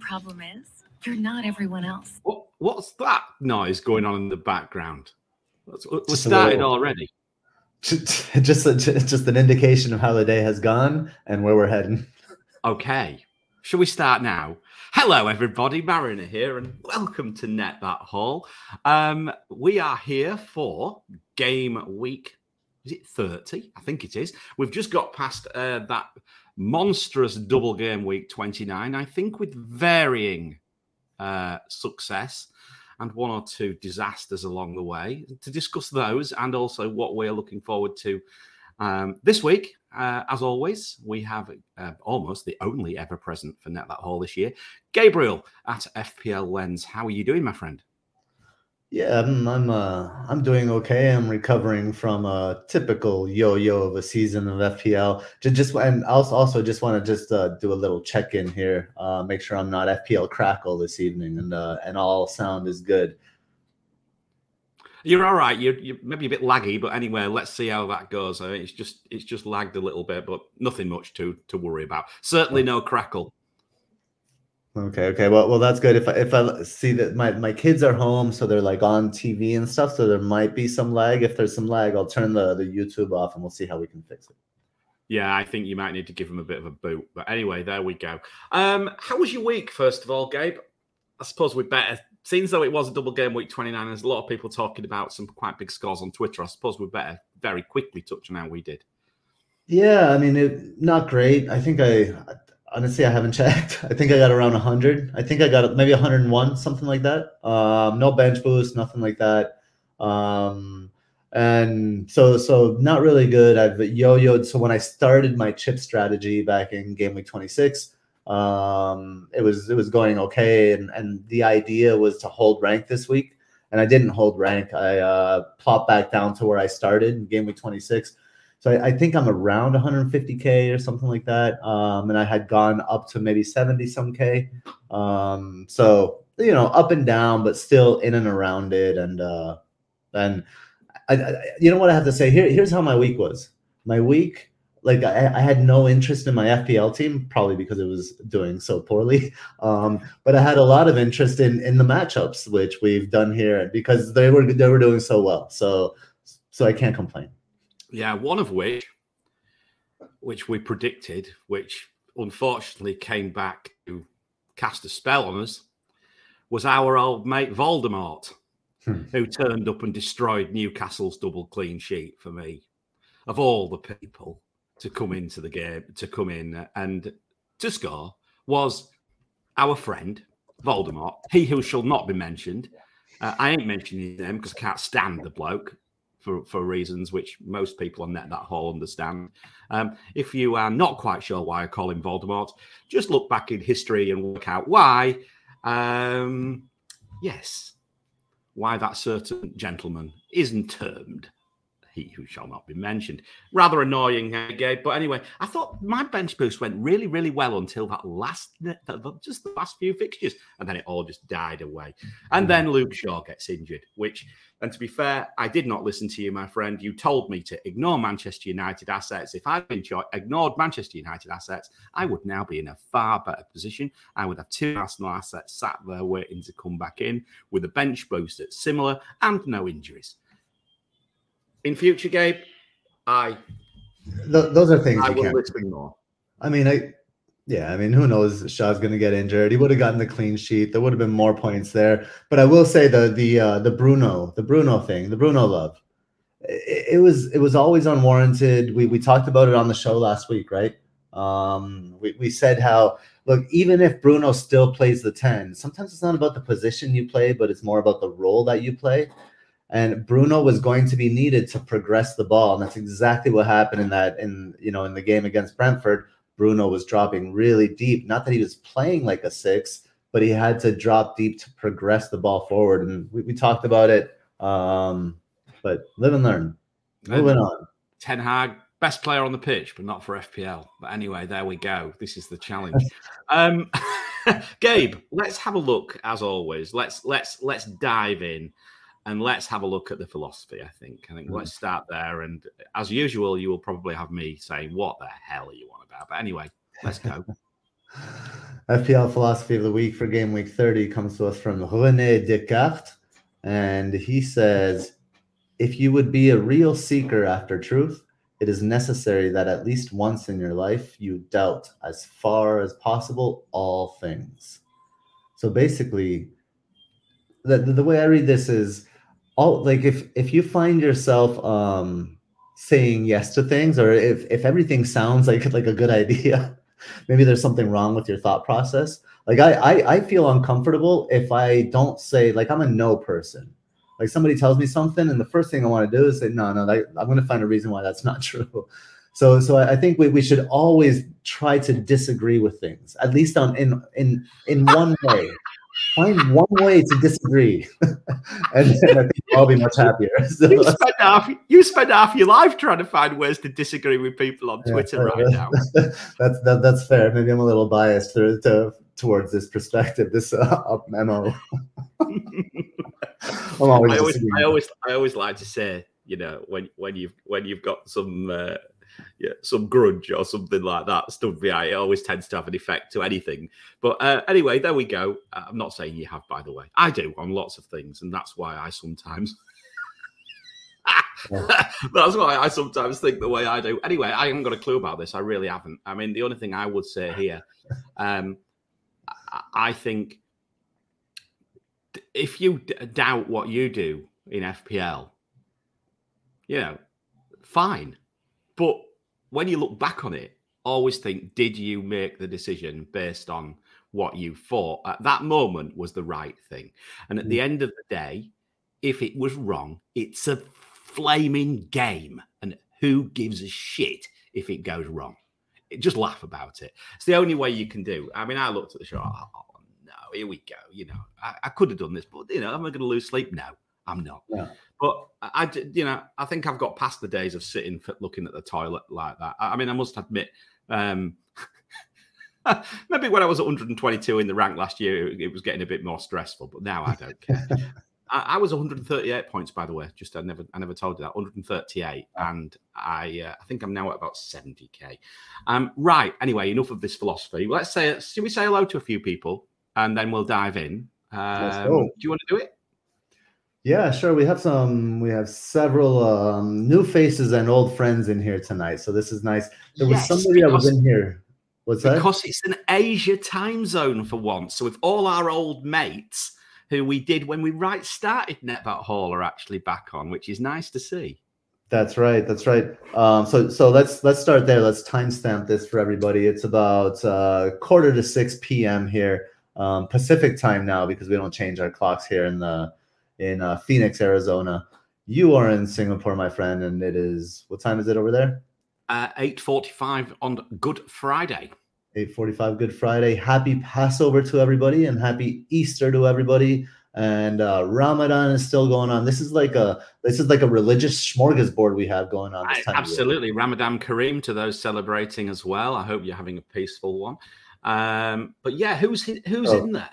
Problem is, you're not everyone else. What, what's that noise going on in the background? Let's- We're Just started little- already. just just an indication of how the day has gone and where we're heading. Okay. Shall we start now? Hello, everybody. Mariner here, and welcome to Net That Haul. Um, we are here for game week. Is it 30? I think it is. We've just got past uh, that monstrous double game week 29, I think, with varying uh, success and one or two disasters along the way. To discuss those and also what we're looking forward to um, this week, uh, as always, we have uh, almost the only ever present for Net That Haul this year, Gabriel at FPL Lens. How are you doing, my friend? Yeah, I'm I'm uh, I'm doing okay. I'm recovering from a typical yo-yo of a season of FPL. Just, just and also also just want to just uh, do a little check-in here. Uh, make sure I'm not FPL crackle this evening, and uh, and all sound is good. You're all right. You're, you're maybe a bit laggy, but anyway, let's see how that goes. I mean, it's just it's just lagged a little bit, but nothing much to to worry about. Certainly no crackle. Okay, okay. Well, well, that's good. If I if I see that my my kids are home, so they're like on TV and stuff, so there might be some lag. If there's some lag, I'll turn the the YouTube off, and we'll see how we can fix it. Yeah, I think you might need to give them a bit of a boot. But anyway, there we go. Um, how was your week, first of all, Gabe? I suppose we better, seems though it was a double game week 29, there's a lot of people talking about some quite big scores on Twitter. I suppose we better very quickly touch on how we did. Yeah, I mean, it, not great. I think I honestly I haven't checked. I think I got around 100. I think I got maybe 101, something like that. Um, no bench boost, nothing like that. Um, and so so not really good. I've yo-yoed. So when I started my chip strategy back in game week 26, um, it was it was going okay, and and the idea was to hold rank this week, and I didn't hold rank. I uh, plopped back down to where I started in game week 26. So I, I think I'm around 150k or something like that. Um, and I had gone up to maybe 70 some k. Um, so you know, up and down, but still in and around it. And uh, and I, I, you know what I have to say here. Here's how my week was. My week, like I, I had no interest in my FPL team, probably because it was doing so poorly. Um, but I had a lot of interest in in the matchups, which we've done here because they were they were doing so well. So so I can't complain. Yeah, one of which, which we predicted, which unfortunately came back to cast a spell on us, was our old mate Voldemort, Hmm. who turned up and destroyed Newcastle's double clean sheet for me. Of all the people to come into the game, to come in and to score, was our friend Voldemort, he who shall not be mentioned. Uh, I ain't mentioning name because I can't stand the bloke for, for reasons which most people on Net That Haul understand. Um, if you are not quite sure why I call him Voldemort, just look back in history and work out why. Um, yes, why that certain gentleman isn't termed he who shall not be mentioned. Rather annoying, uh, Gabe. But anyway, I thought my bench boost went really, really well until that last, just the last few fixtures, and then it all just died away. And then Luke Shaw gets injured, which, and to be fair, I did not listen to you, my friend. You told me to ignore Manchester United assets. If I'd been cho- ignored Manchester United assets, I would now be in a far better position. I would have two Arsenal assets sat there waiting to come back in with a bench boost that's similar and no injuries. In future, Gabe, I Th- those are things I will can't. listen more. I mean, I yeah, I mean, who knows? Shaw's going to get injured. He would have gotten the clean sheet. There would have been more points there. But I will say the the uh, the Bruno the Bruno thing, the Bruno love. It, it was it was always unwarranted. We we talked about it on the show last week, right? Um, we we said how look, even if Bruno still plays the ten, sometimes it's not about the position you play, but it's more about the role that you play. And Bruno was going to be needed to progress the ball, and that's exactly what happened in that in you know in the game against Brentford. Bruno was dropping really deep. Not that he was playing like a six, but he had to drop deep to progress the ball forward. And we, we talked about it. Um, but live and learn. Moving on. Ten Hag, best player on the pitch, but not for FPL. But anyway, there we go. This is the challenge. um, Gabe, let's have a look as always. Let's let's let's dive in. And let's have a look at the philosophy. I think. I think Mhm. let's start there. And as usual, you will probably have me saying, "What the hell are you on about?" But anyway, let's go. FPL philosophy of the week for game week 30 comes to us from Rene Descartes. And he says, if you would be a real seeker after truth, it is necessary that at least once in your life you doubt as far as possible all things. So basically, the, the way I read this is all like if if you find yourself um saying yes to things or if if everything sounds like like a good idea maybe there's something wrong with your thought process. Like I, I i feel uncomfortable if i don't say like i'm a no person. Like somebody tells me something and the first thing i want to do is say no no like, i'm going to find a reason why that's not true. So so i I think we, we should always try to disagree with things at least on in in in one way find one way to disagree and then i think i'll be much happier So- you spend half you spend half your life trying to find ways to disagree with people on Yeah, Twitter uh, right now. that's that, that's fair. Maybe I'm a little biased to, to towards this perspective, this uh, up memo. Always I always. I always, I always like to say, you know, when when you've when you've got some uh, yeah, some grudge or something like that stuff behind, it always tends to have an effect to anything. But uh, anyway, there we go. Uh, I'm not saying you have, by the way. I do on lots of things, and that's why I sometimes. That's why I sometimes think the way I do. Anyway, I haven't got a clue about this. I really haven't. I mean, the only thing I would say here, um, I, I think if you d- doubt what you do in FPL, you know, fine. But when you look back on it, always think, did you make the decision based on what you thought at that moment was the right thing? And at the mm. end of the day, if it was wrong, it's a flaming game. And who gives a shit if it goes wrong? Just laugh about it. It's the only way you can do. I mean, I looked at the show. Oh, no, here we go. You know, I, I could have done this, but you know, am I going to lose sleep? No, I'm not. No. But I, you know, I think I've got past the days of sitting looking at the toilet like that. I, mean, I must admit, um, maybe when I was 122 in the rank last year, it, it was getting a bit more stressful. But now I don't care. I, I was 138 points, by the way. Just I never, I never told you that 138, and I, uh, I think I'm now at about 70k. Um, right. Anyway, enough of this philosophy. Let's say, should we say hello to a few people, and then we'll dive in. Um, do you want to do it? Yeah, sure. We have some. We have several um, new faces and old friends in here tonight, so this is nice. There was Yes, somebody that was in here. What's that? because it's an Asia time zone for once. So with all our old mates who we did when we right started Net That Haul are actually back on, which is nice to see. That's right. That's right. Um, so so let's let's start there. Let's timestamp this for everybody. It's about uh, quarter to six p.m. here, um, Pacific time now because we don't change our clocks here in the in uh, Phoenix, Arizona. You are in Singapore, my friend, and it is what time is it over there? Uh, 8.45 on Good Friday. Eight forty-five. Good Friday. Happy Passover to everybody, and happy Easter to everybody. And uh, Ramadan is still going on. This is like a this is like a religious smorgasbord we have going on. This I- absolutely. Ramadan Kareem to those celebrating as well. I hope you're having a peaceful one. Um, but yeah, who's who's Oh. in there?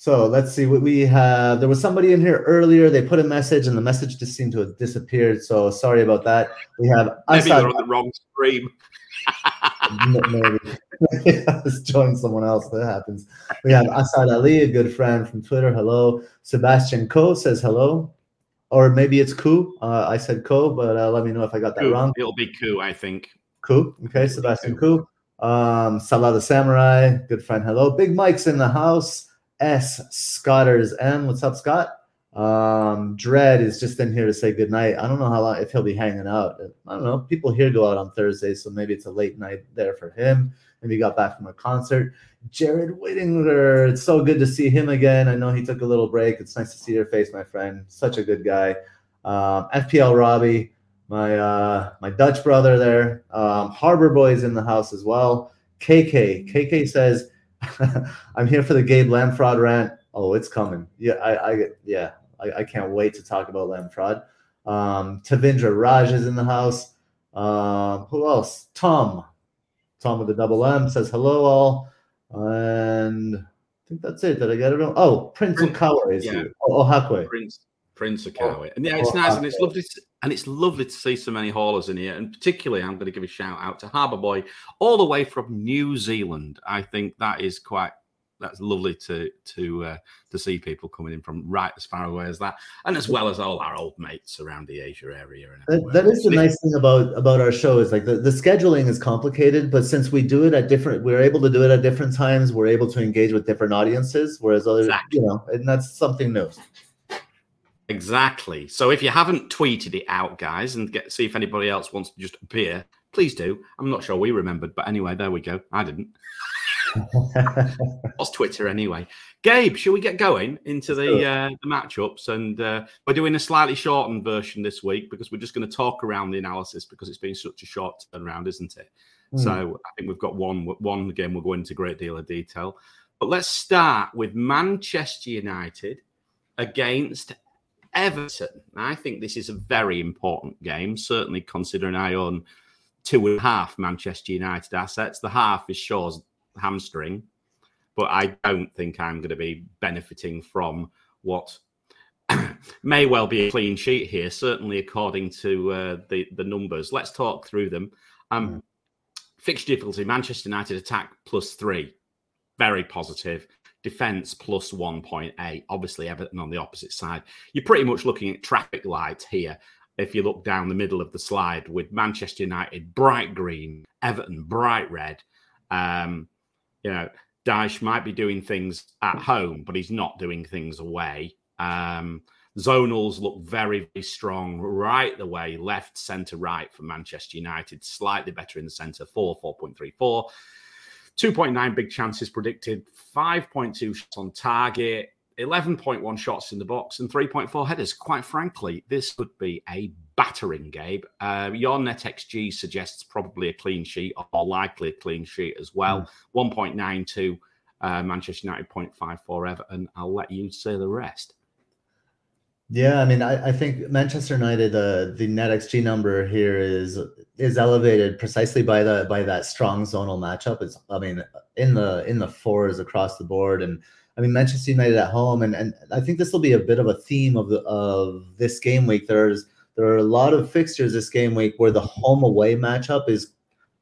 So let's see what we have. There was somebody in here earlier. They put a message, and the message just seemed to have disappeared. So sorry about that. We have Maybe Asad. they're on the wrong stream. Maybe I was joining someone else. That happens. We have Asad Ali, a good friend from Twitter. Hello. Sebastian Ko says hello, or maybe it's Ku. Uh, I said Ko, but uh, let me know if I got that Coup. wrong. It'll be coup, I think. Ku. Okay, Sebastian Ku. Um, Salah the Samurai, good friend. Hello. Big Mike's in the house. S. Scotters M. What's up, Scott? Um, Dread is just in here to say good night. I don't know how long if he'll be hanging out. I don't know. People here go out on Thursdays, so maybe it's a late night there for him. Maybe he got back from a concert. Jared Whittinger, it's so good to see him again. I know he took a little break. It's nice to see your face, my friend. Such a good guy. Um, FPL Robbie, my uh, my Dutch brother there. Um, Harbor Boys in the house as well. KK, KK says, "I'm here for the Gabe Lampfraud rant." Oh, it's coming. Yeah, I, I. Yeah, I, I can't wait to talk about Lampfraud. Um, Tavindra Raj is in the house. Um, who else? Tom, Tom with the double M says hello all, and I think that's it. Did I get it? Oh, Prince Prince, Okawa is yeah. here. Oh, Ohakwe. Prince Prince of Cowie. And yeah, it's Oh, nice and it's lovely to, and it's lovely to see so many haulers in here. And particularly I'm going to give a shout out to Harbour Boy all the way from New Zealand. I think that is quite that's lovely to to uh, to see people coming in from right as far away as that, and as well as all our old mates around the Asia area. And That, that is the nice thing about about our show is like the, the scheduling is complicated, but since we do it at different, we're able to do it at different times. We're able to engage with different audiences, whereas other, Exactly. you know, and that's something new. Exactly. So if you haven't tweeted it out, guys, and get see if anybody else wants to just appear, please do. I'm not sure we remembered, but anyway, there we go. I didn't. What's Twitter anyway? Gabe, shall we get going into the uh, the matchups? And uh, we're doing a slightly shortened version this week because we're just going to talk around the analysis because it's been such a short turnaround, isn't it? Hmm. So I think we've got one one game. We'll go into a great deal of detail, but let's start with Manchester United against Everton. I think this is a very important game, certainly considering I own two and a half Manchester United assets. The half is Shaw's hamstring, but I don't think I'm going to be benefiting from what may well be a clean sheet here, certainly according to uh, the, the numbers. Let's talk through them. Um, Mm. Fixture difficulty Manchester United attack plus three, very positive. Defense plus 1.8. Obviously, Everton on the opposite side. You're pretty much looking at traffic lights here. If you look down the middle of the slide with Manchester United bright green, Everton bright red. Um, you know, Dyche might be doing things at home, but he's not doing things away. Um, zonals look very, very strong right the way, left, centre, right for Manchester United. Slightly better in the centre, 4, 4.34. 2.9 big chances predicted, 5.2 shots on target, 11.1 shots in the box, and 3.4 headers. Quite frankly, this could be a battering, Gabe. Uh, your net XG suggests probably a clean sheet, or likely a clean sheet as well. 1.92 uh, Manchester United, 0.54 Everton. I'll let you say the rest. Yeah, I mean, I, I think Manchester United, uh, the net XG number here is is elevated precisely by the by that strong zonal matchup. It's, I mean, in the in the fours across the board, and I mean Manchester United at home, and and I think this will be a bit of a theme of the of this game week. There's there are a lot of fixtures this game week where the home away matchup is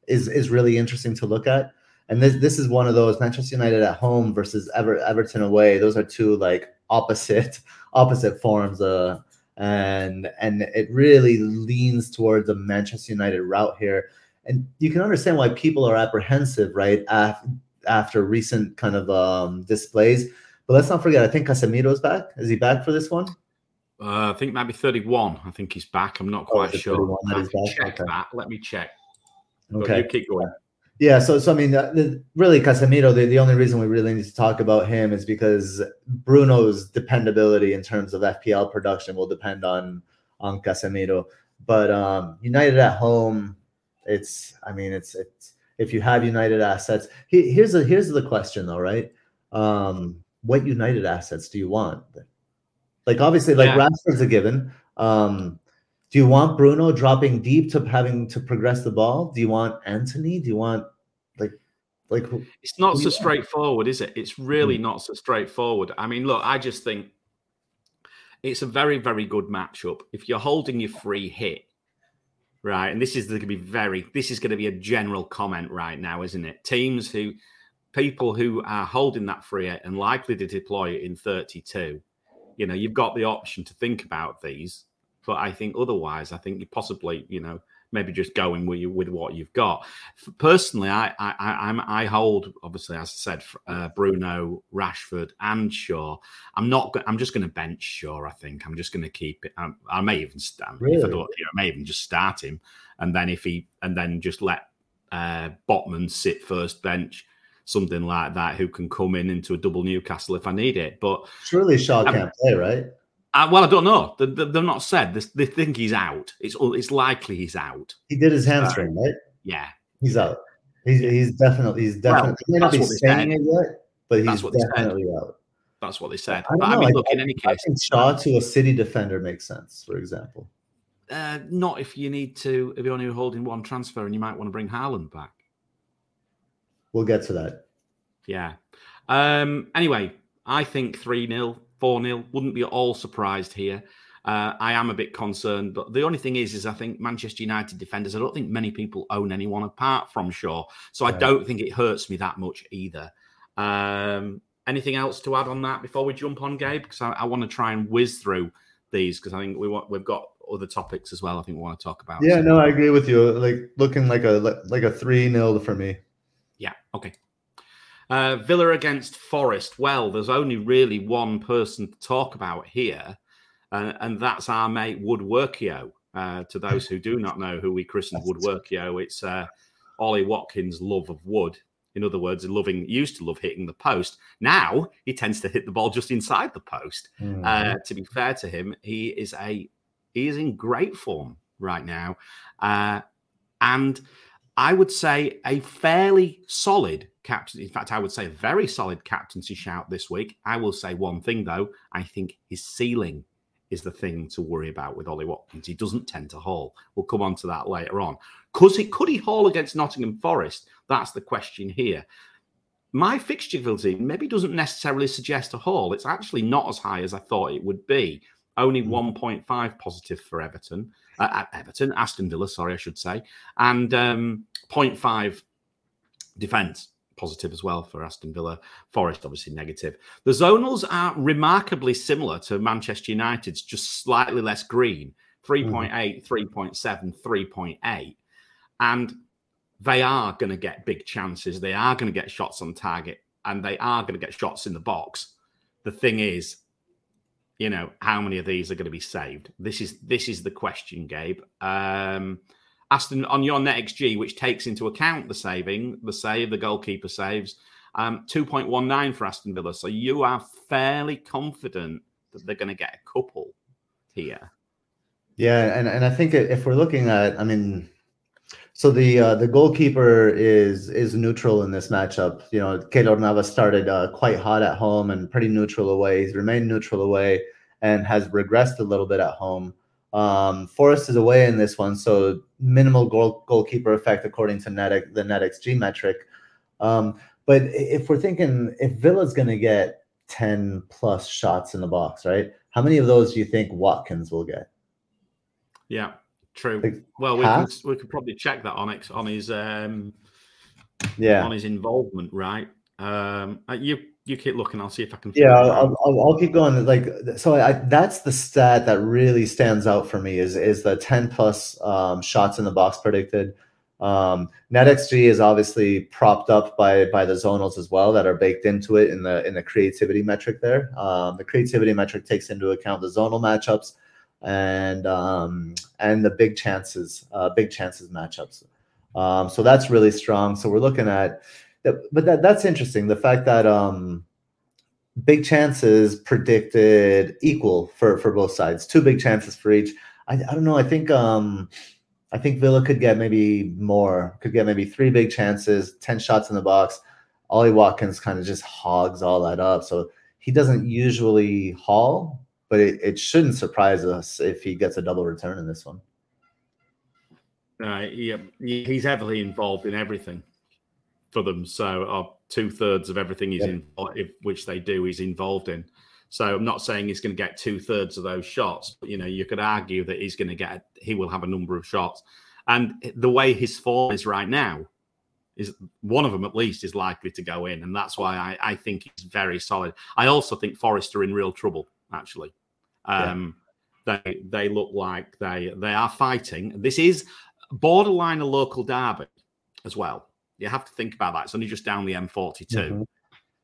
is is really interesting to look at. And this this is one of those Manchester United at home versus Ever, Everton away. Those are two like opposite opposite forms. Uh, and and it really leans towards a Manchester United route here. And you can understand why people are apprehensive, right? Af- after recent kind of um, displays. But let's not forget, I think Casemiro's back. Is he back for this one? Uh, I think maybe 31. I think he's back. I'm not Oh, quite it sure. 31 that I he's can back? check Okay. that. Let me check. Okay. you keep going. Yeah, so so I mean, uh, the, really, Casemiro. The, the only reason we really need to talk about him is because Bruno's dependability in terms of FPL production will depend on on Casemiro. But um, United at home, it's. I mean, it's it's. If you have United assets, he, here's a here's the question though, right? Um, what United assets do you want? Like obviously, like Yeah. Rashford's a given. Um, do you want Bruno dropping deep to having to progress the ball? Do you want Antony? Do you want like like who- It's not so straightforward, is it? It's really hmm. not so straightforward. I mean, look, I just think it's a very, very good matchup. If you're holding your free hit, right, and this is going to be very, this is going to be a general comment right now, isn't it? Teams who, people who are holding that free hit and likely to deploy it in 32, you know, you've got the option to think about these. But I think otherwise, I think you possibly, you know, maybe just going with you with what you've got. Personally, I I I, I'm, I hold obviously, as I said, uh, Bruno, Rashford, and Shaw. I'm not. go- I'm just going to bench Shaw. I think I'm just going to keep it. Um, I may even stand. If I Really? don't, you know, I may even just start him, and then if he and then just let uh, Botman sit first bench. Something like that, who can come in into a double Newcastle if I need it. But surely Shaw can't play, right? Uh, well, I don't know. They, they, they're not said. They, they think he's out. It's it's likely he's out. He did his hamstring, right? Yeah, He's out. He's, he's definitely he's definitely he may not be saying it yet, but he's definitely out. that's what they said. I But I mean, I- look, in any case, I think Shaw to a City defender makes sense, for example. uh, not if you need to. If you're only holding one transfer, and you might want to bring Haaland back. We'll get to that. Yeah. Um, anyway, I think 3 0, 4 0. Wouldn't be at all surprised here. Uh, I am a bit concerned, but the only thing is, is I think Manchester United defenders. I don't think many people own anyone apart from Shaw, so I don't think it hurts me that much either. Um, anything else to add on that before we jump on, Gabe? Because I, I want to try and whiz through these because I think we want we've got other topics as well. I think we want to talk about. Yeah, So- no, I agree with you. Like looking like a like, a three 0 for me. Yeah, okay. Uh, Villa against Forest. Well, there's only really one person to talk about here, uh, and that's our mate Woodworkio. Uh, to those who do not know who we christened Woodworkio, it's uh, Ollie Watkins' love of wood. In other words, loving used to love hitting the post. Now he tends to hit the ball just inside the post. Mm-hmm. Uh, to be fair to him, he is a he is in great form right now, uh, and I would say a fairly solid captain. In fact, I would say a very solid captaincy shout this week. I will say one thing though: I think his ceiling is the thing to worry about with Ollie Watkins. He doesn't tend to haul. We'll come on to that later on. Could he could he haul against Nottingham Forest? That's the question here. My fixture ability maybe doesn't necessarily suggest a haul. It's actually not as high as I thought it would be. Only Mm. 1.5 positive for Everton, uh, at Everton, Aston Villa, sorry, I should say, and um, 0.5 defence positive as well for Aston Villa. Forest obviously negative. The zonals are remarkably similar to Manchester United's, just slightly less green 3.8, 3.7, 3.8. And they are going to get big chances. They are going to get shots on target and they are going to get shots in the box. The thing is, you know, how many of these are going to be saved? This is this is the question, Gabe. Um, Aston on your net XG, which takes into account the saving, the save, the goalkeeper saves, um, 2.19 for Aston Villa. So you are fairly confident that they're going to get a couple here. Yeah, and, and I think if we're looking at, I mean, so the uh, the goalkeeper is is neutral in this matchup. You know, Keylor Navas started uh, quite hot at home and pretty neutral away. He's remained neutral away and has regressed a little bit at home. Um, Forest is away in this one, so minimal goal goalkeeper effect according to net the net XG metric. Um, but if we're thinking if Villa's going to get ten plus shots in the box, right? How many of those do you think Watkins will get? Yeah, true. Like well, we can, we could probably check that on ex, on his um, Yeah. on his involvement, right? Um, uh, you you keep looking. I'll see if I can. Yeah, figure it out. I'll, I'll, I'll keep going. Like, so I, that's the stat that really stands out for me is is the ten plus um, shots in the box predicted. Um, NetXG is obviously propped up by by the zonals as well that are baked into it in the in the creativity metric there. Um, the creativity metric takes into account the zonal matchups and um, and the big chances, uh, big chances matchups. Um, so that's really strong. So we're looking at that, but that that's interesting. The fact that um, big chances predicted equal for for both sides, two big chances for each. I, I don't know. I think um, I think Villa could get maybe more. Could get maybe three big chances, ten shots in the box. Ollie Watkins kind of just hogs all that up. So he doesn't usually haul, but it, it shouldn't surprise us if he gets a double return in this one. Uh, yeah, he's heavily involved in everything for them. So, uh, two thirds of everything he's Yeah. in, if, which they do, he's involved in. So, I'm not saying he's going to get two thirds of those shots, but you know, you could argue that he's going to get, he will have a number of shots. And the way his form is right now, is one of them at least is likely to go in, and that's why I, I think he's very solid. I also think Forest are in real trouble, actually. Yeah. Um, They they look like they they are fighting. This is borderline a local derby as well. You have to think about that. It's only just down the M42. Mhm.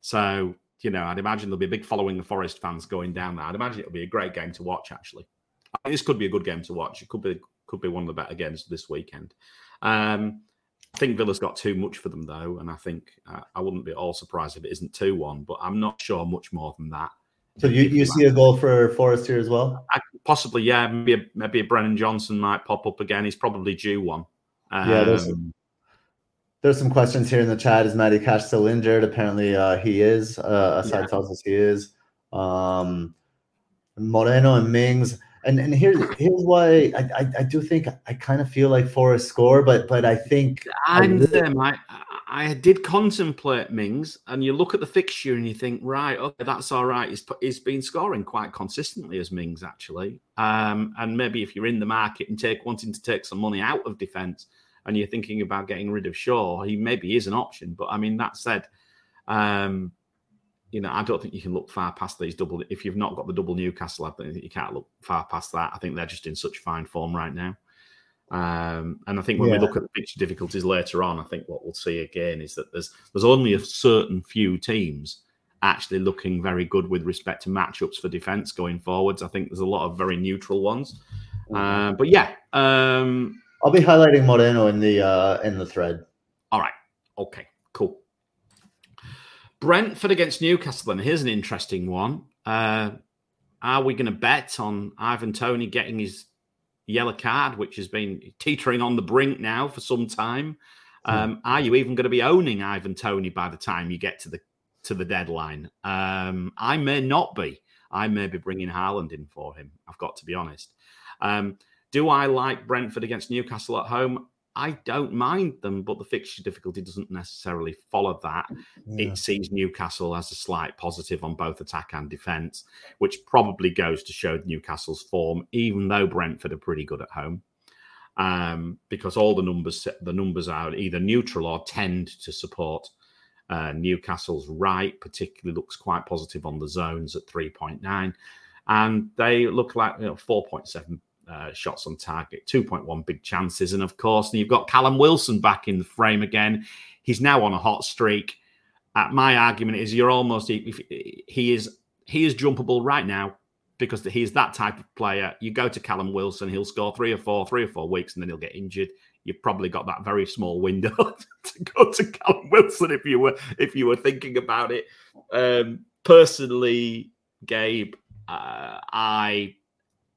So, you know, I'd imagine there'll be a big following of Forest fans going down there. I'd imagine it'll be a great game to watch, actually. I think this could be a good game to watch. It could be could be one of the better games this weekend. Um, I think Villa's got too much for them, though, and I think uh, I wouldn't be at all surprised if it isn't 2 1, but I'm not sure much more than that. So you, you see a goal for Forest here as well? I, possibly, yeah. Maybe a, maybe a Brennan Johnson might pop up again. He's probably due one. Yeah, there's Um, There's some questions here in the chat. Is Matty Cash still injured? Apparently, uh, he is. Uh, Asad Yeah. tells us he is. Um, Moreno and Mings, and and here's here's why I, I, I do think I kind of feel like Forest score, but but I think I'm really- them. I, I did contemplate Mings, and you look at the fixture and you think, right, okay, that's all right. He's, he's been scoring quite consistently as Mings, actually. Um, and maybe if you're in the market and take wanting to take some money out of defence and you're thinking about getting rid of Shaw, he maybe is an option. But I mean, that said, um, you know, I don't think you can look far past these double. If you've not got the double Newcastle, I think you can't look far past that. I think they're just in such fine form right now. Um, and I think when yeah. we look at the fixture difficulties later on, I think what we'll see again is that there's there's only a certain few teams actually looking very good with respect to matchups for defence going forwards. I think there's a lot of very neutral ones. Uh, but yeah, um, I'll be highlighting Moreno in the uh, in the thread. All right. Okay. Cool. Brentford against Newcastle. Then here's an interesting one. Uh, are we going to bet on Ivan Toney getting his yellow card, which has been teetering on the brink now for some time. Hmm. Um, are you even going to be owning Ivan Toney by the time you get to the to the deadline? Um, I may not be. I may be bringing Haaland in for him. I've got to be honest. Um, do I like Brentford against Newcastle at home? I don't mind them, but the fixture difficulty doesn't necessarily follow that. Yeah. It sees Newcastle as a slight positive on both attack and defence, which probably goes to show Newcastle's form, even though Brentford are pretty good at home. Um, because all the numbers the numbers are either neutral or tend to support uh, Newcastle's right, particularly looks quite positive on the zones at 3.9. And they look like you know, 4.7 uh, shots on target, 2.1 big chances. And of course, you've got Callum Wilson back in the frame again. He's now on a hot streak. Uh, my argument is you're almost he is he is jumpable right now because he's that type of player. You go to Callum Wilson, he'll score three or four, three or four weeks, and then he'll get injured. You've probably got that very small window to go to Callum Wilson if you were if you were thinking about it. Um, personally, Gabe, uh, I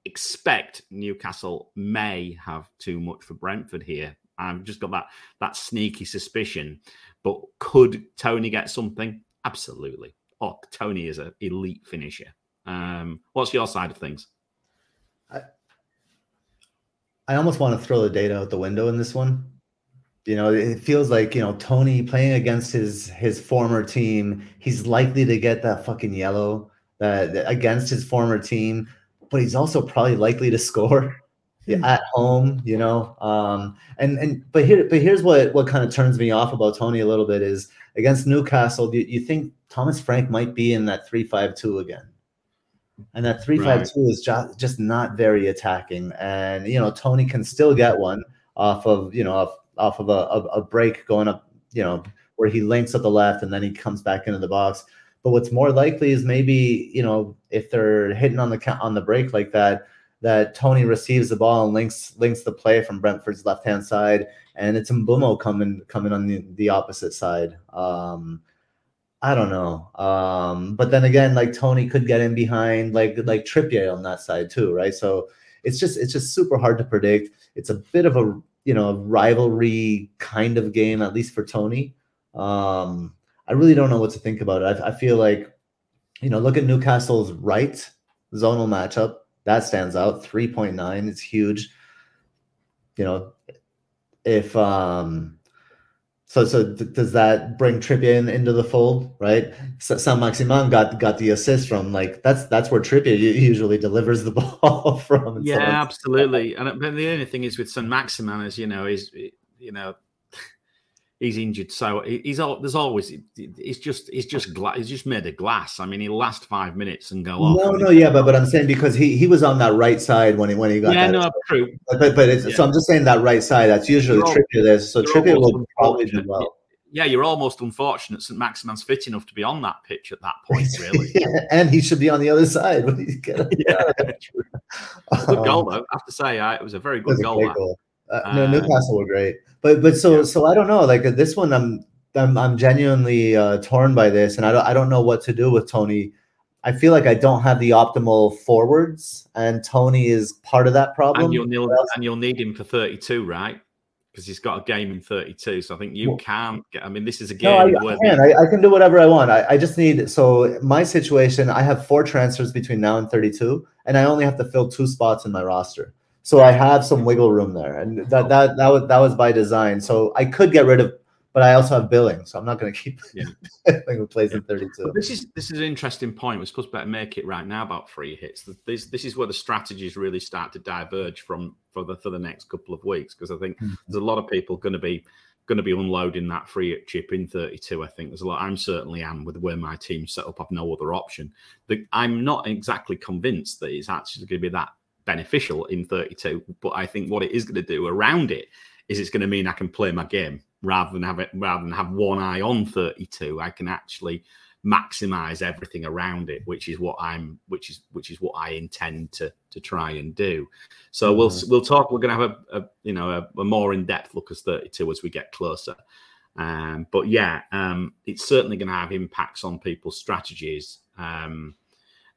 expect Newcastle may have too much for Brentford here. I've just got that that sneaky suspicion. But could Toney get something? Absolutely. Oh, Toney is an elite finisher. Um, what's your side of things? I, I almost want to throw the data out the window in this one. You know, it feels like you know Toney playing against his his former team. He's likely to get that fucking yellow that against his former team but he's also probably likely to score hmm. at home, you know. Um, and and but here but here's what what kind of turns me off about Toney a little bit is against Newcastle. You, you think Thomas Frank might be in that three five two again, and that three five two is just just not very attacking. And you know Toney can still get one off of you know off, off of a, a, a break going up, you know, where he links up the left and then he comes back into the box. But what's more likely is maybe you know if they're hitting on the on the break like that, that Toney receives the ball and links links the play from Brentford's left hand side, and it's Mbeumo coming coming on the, the opposite side. Um, I don't know. Um, but then again, like Toney could get in behind like like Trippier on that side too, right? So it's just it's just super hard to predict. It's a bit of a you know rivalry kind of game, at least for Toney. Um, I really don't know what to think about it. I, I feel like, you know, look at Newcastle's right zonal matchup. That stands out. 3.9 is huge. You know, if um so so th- does that bring Trippier in, into the fold, right? So, Saint-Maximin got got the assist from like that's that's where Trippier usually delivers the ball from. Yeah, so absolutely. And but the only thing is with Saint-Maximin is you know is you know he's injured. So he's all there's always it's just it's just glass. He's just made of glass. I mean, he'll last five minutes and go off. No, no, yeah, but but I'm saying because he he was on that right side when he when he got yeah, that. no, true. But but, but yeah. so I'm just saying that right side. That's usually you're Trippier. There, so Trippier will probably do well. Yeah, you're almost unfortunate Saint-Maximin's fit enough to be on that pitch at that point, really. yeah, and he should be on the other side. yeah, good goal um, though. I have to say, it was a very good goal. goal. Uh, no, Newcastle were great, but but so yeah. so I don't know. Like this one, I'm I'm, I'm genuinely uh, torn by this, and I don't I don't know what to do with Toney. I feel like I don't have the optimal forwards, and Toney is part of that problem. And you'll need, and you'll need him for 32, right? Because he's got a game in 32. So I think you can't get. I mean, this is a game. No, I, I can. I, I, can do whatever I want. I, I just need. So my situation, I have four transfers between now and 32, and I only have to fill two spots in my roster. So I have some wiggle room there, and that that that was that was by design. So I could get rid of but I also have billing, so I'm not going to keep Yeah. playing who plays in 32. But this is this is an interesting point. We're supposed to better make it right now about free hits. This this is where the strategies really start to diverge from for the for the next couple of weeks because I think Mhm. there's a lot of people going to be going to be unloading that free hit chip in 32. I think there's a lot. I'm certainly am with where my team's set up. I've no other option. The, I'm not exactly convinced that it's actually going to be that beneficial in 32. But I think what it is going to do around it is it's going to mean I can play my game rather than have it rather than have one eye on 32. I can actually maximize everything around it, which is what I'm which is which is what I intend to to try and do. So we'll Mhm. we'll talk. We're going to have a, a you know a, a more in depth look at 32 as we get closer. Um, but yeah, um, it's certainly going to have impacts on people's strategies. Um,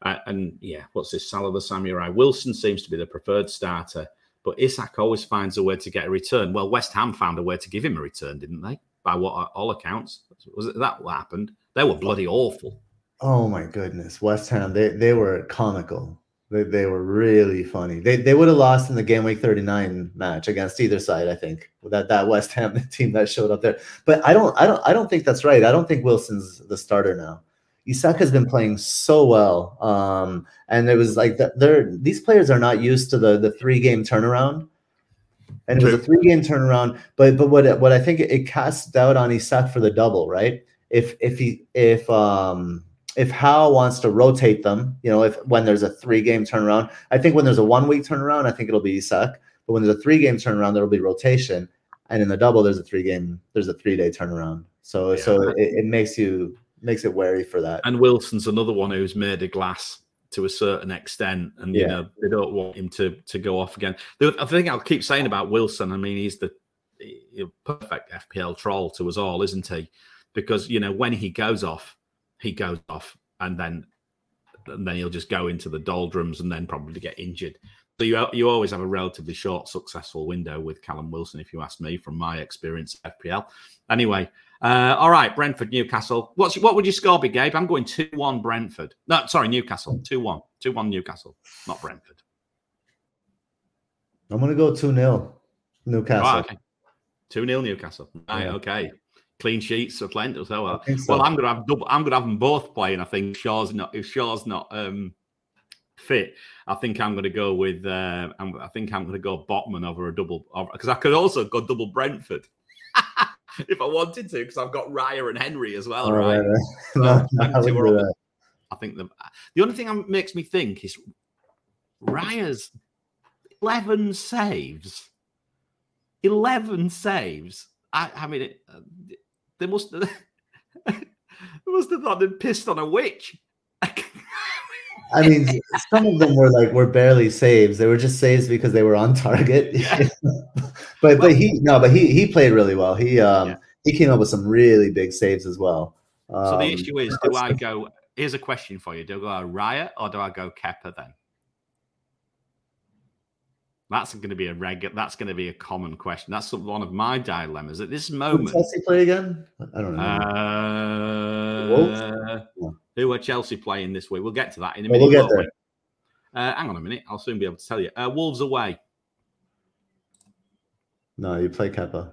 uh, and yeah, what's this? The Samurai Wilson seems to be the preferred starter, but Isak always finds a way to get a return. Well, West Ham found a way to give him a return, didn't they? By what all accounts, was it that what happened? They were bloody awful. Oh my goodness, West Ham, they they were comical. They, they were really funny. They they would have lost in the game week 39 match against either side, I think. That that West Ham team that showed up there. But I don't I don't I don't think that's right. I don't think Wilson's the starter now. Isak has been playing so well. Um, and it was like that they're these players are not used to the the three game turnaround. And it was a three game turnaround, but but what what I think it, it casts doubt on Isak for the double, right? If if he if um if Howe wants to rotate them, you know, if when there's a three game turnaround, I think when there's a one week turnaround, I think it'll be Isak. But when there's a three game turnaround, there'll be rotation. And in the double, there's a three game, there's a three day turnaround. So so it, it makes you makes it wary for that. And Wilson's another one who's made of glass to a certain extent, and you know they don't want him to to go off again. The thing I'll keep saying about Wilson, I mean, he's the perfect FPL troll to us all, isn't he? Because you know when he goes off, he goes off, and then and then he'll just go into the doldrums and then probably get injured. So you you always have a relatively short successful window with Callum Wilson, if you ask me, from my experience at FPL. Anyway, uh, all right, Brentford, Newcastle. What's what would your score be, Gabe? I'm going two one Brentford. No, sorry, Newcastle. Two one. Two one Newcastle, not Brentford. I'm gonna go 2 0 Newcastle. Right, okay. Two 0 Newcastle. Right, Yeah. okay. Clean sheets for plenty. So well. so. Well, I'm gonna have double. I'm gonna have them both playing. I think Shaw's not. If Shaw's not um, fit, I think I'm gonna go with. Uh, I think I'm gonna go Botman over a double. Because I could also go double Brentford if I wanted to. Because I've got Raya and Henry as well, All right? So, No, no, I two wouldn't are do on- that. I think the the only thing that makes me think is Raya's eleven saves. Eleven saves. I, I mean, it, uh, they must have, they must have thought they'd pissed on a witch. I mean, some of them were like were barely saves. They were just saves because they were on target. Yeah. but but he no, but he he played really well. He um Yeah. he came up with some really big saves as well. Um, so the issue is, do I go? Here's a question for you: Do I go Raya or do I go Kepa then? That's going to be a regular. That's going to be a common question. That's one of my dilemmas at this Who did moment. Chelsea play again? I don't know. Uh. Who are Chelsea playing this week? We'll get to that in a minute. we'll we? Uh, hang on a minute. I'll soon be able to tell you. Uh, Wolves away. no, you play Kepa.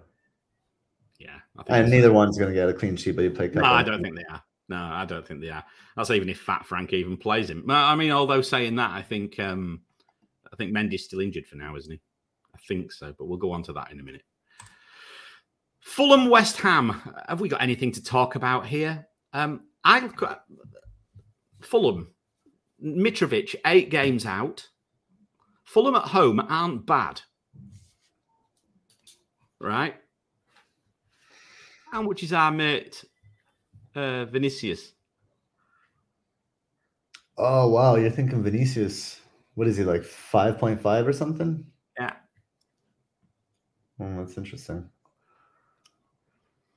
Yeah. I think And neither one's going to get a clean sheet, but you play Kepa. No, I don't think they are. No, I don't think they are. That's even if Fat Frank even plays him. I mean, although saying that, I think um, I think Mendy's still injured for now, isn't he? I think so, but we'll go on to that in a minute. Fulham, West Ham. Have we got anything to talk about here? Um, I've got Fulham, Mitrovic, eight games out. Fulham at home aren't bad, right? How much is our mate uh, Vinicius? Oh wow, you're thinking Vinicius. What is he like? Five point five or something? Yeah. Oh, that's interesting.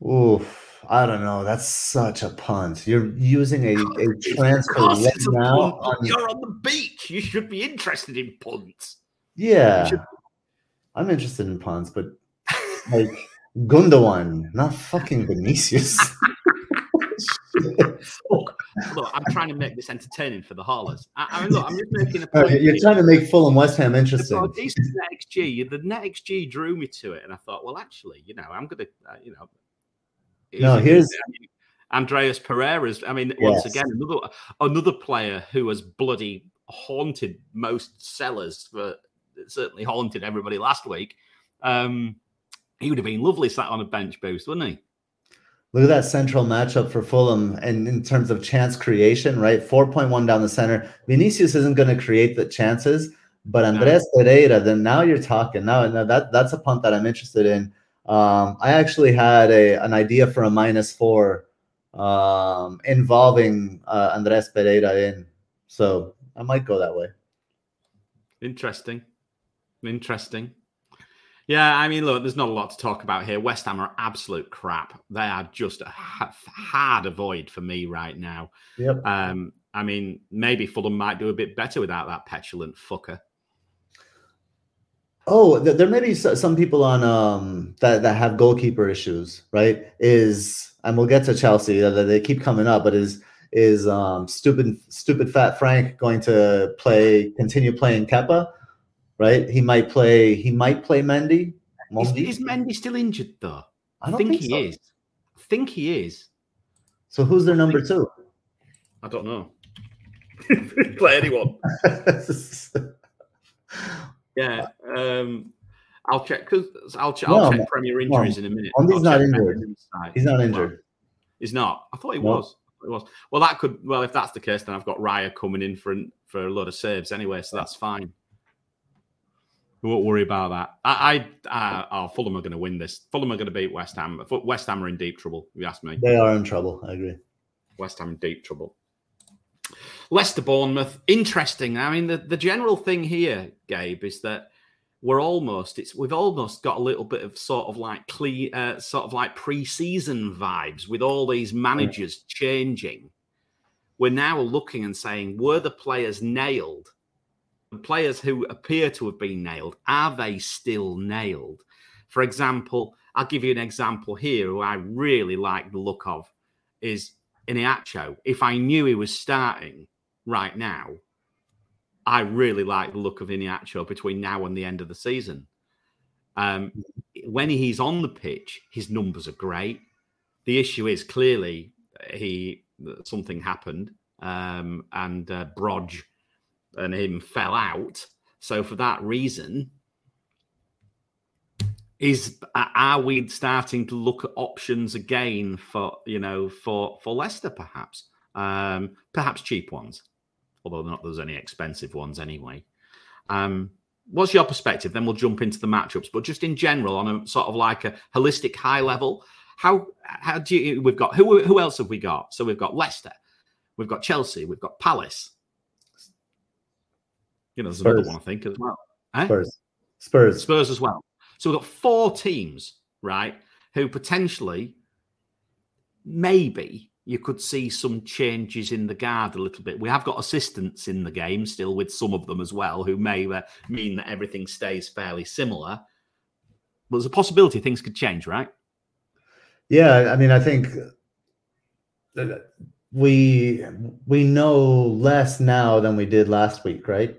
Oof, I don't know. That's such a punt. You're using a, a transfer right now. on- You're on the beach. You should be interested in punts. yeah, should- I'm interested in punts, but like Gundogan, not fucking Vinicius. Look, look, I'm trying to make this entertaining for the haulers. I, I mean, look, I'm just making a point. right, You're trying to make Fulham West Ham interesting. got a decent net XG. The net XG drew me to it, and I thought, well, actually, you know, I'm gonna, uh, you know, No, here's I mean, Andreas Pereira's. I mean, once again, another another player who has bloody haunted most sellers for certainly haunted everybody last week. Um, he would have been lovely sat on a bench boost, wouldn't he? Look at that central matchup for Fulham, and in terms of chance creation, right? Four point one down the center. Vinicius isn't going to create the chances, but Andreas Pereira. Then now you're talking. Now, now that that's a punt that I'm interested in. Um, I actually had a an idea for a minus four um, involving uh, Andreas Pereira in, so I might go that way. Interesting. Interesting. Yeah, I mean, look, there's not a lot to talk about here. West Ham are absolute crap. They are just a hard avoid for me right now. Yep. Um, I mean, maybe Fulham might do a bit better without that petulant fucker. Oh, there may be some people on um that that have goalkeeper issues, right? Is and we'll get to Chelsea. uh, They keep coming up, but is is um stupid stupid fat Frank going to play continue playing Kepa? Right? He might play. He might play Mendy. Is, Mendy? is Mendy still injured though? I think, think he so. is. I think he is. So who's their number two? I don't know. Play anyone. Yeah. Um, I'll check because I'll, ch- I'll No, check Premier injuries in a minute. I'll not injured. He's not injured. He's not. I thought he No. was. I he was. Well, that could. Well, if that's the case, then I've got Raya coming in for for a lot of saves anyway, so that's fine. We won't worry about that. I, I, uh, oh, Fulham are going to win this. Fulham are going to beat West Ham. West Ham are in deep trouble. If you ask me. They are in trouble. I agree. West Ham in deep trouble. Leicester Bournemouth, interesting. I mean, the, the general thing here, Gabe, is that we're almost it's we've almost got a little bit of sort of like cle uh, sort of like pre-season vibes with all these managers changing. We're now looking and saying, were the players nailed? The players who appear to have been nailed, are they still nailed? For example, I'll give you an example here who I really like the look of is Iheanacho. If I knew he was starting right now, I really like the look of Iheanacho between now and the end of the season. Um, when he's on the pitch, his numbers are great. The issue is clearly he something happened, um, and uh, Brodge and him fell out. So for that reason, is are we starting to look at options again for you know for for Leicester perhaps um perhaps cheap ones although not there's any expensive ones anyway um what's your perspective then we'll jump into the matchups but just in general on a sort of like a holistic high level how how do you we've got who who else have we got so we've got Leicester we've got Chelsea we've got Palace you know there's another Spurs. one I think as well Eh? Spurs. Spurs. Spurs as well. So we've got four teams, right, who potentially, maybe you could see some changes in the guard a little bit. We have got assistants in the game still with some of them as well, who may uh, mean that everything stays fairly similar. But there's a possibility things could change, right? Yeah, I mean, I think we we know less now than we did last week, right?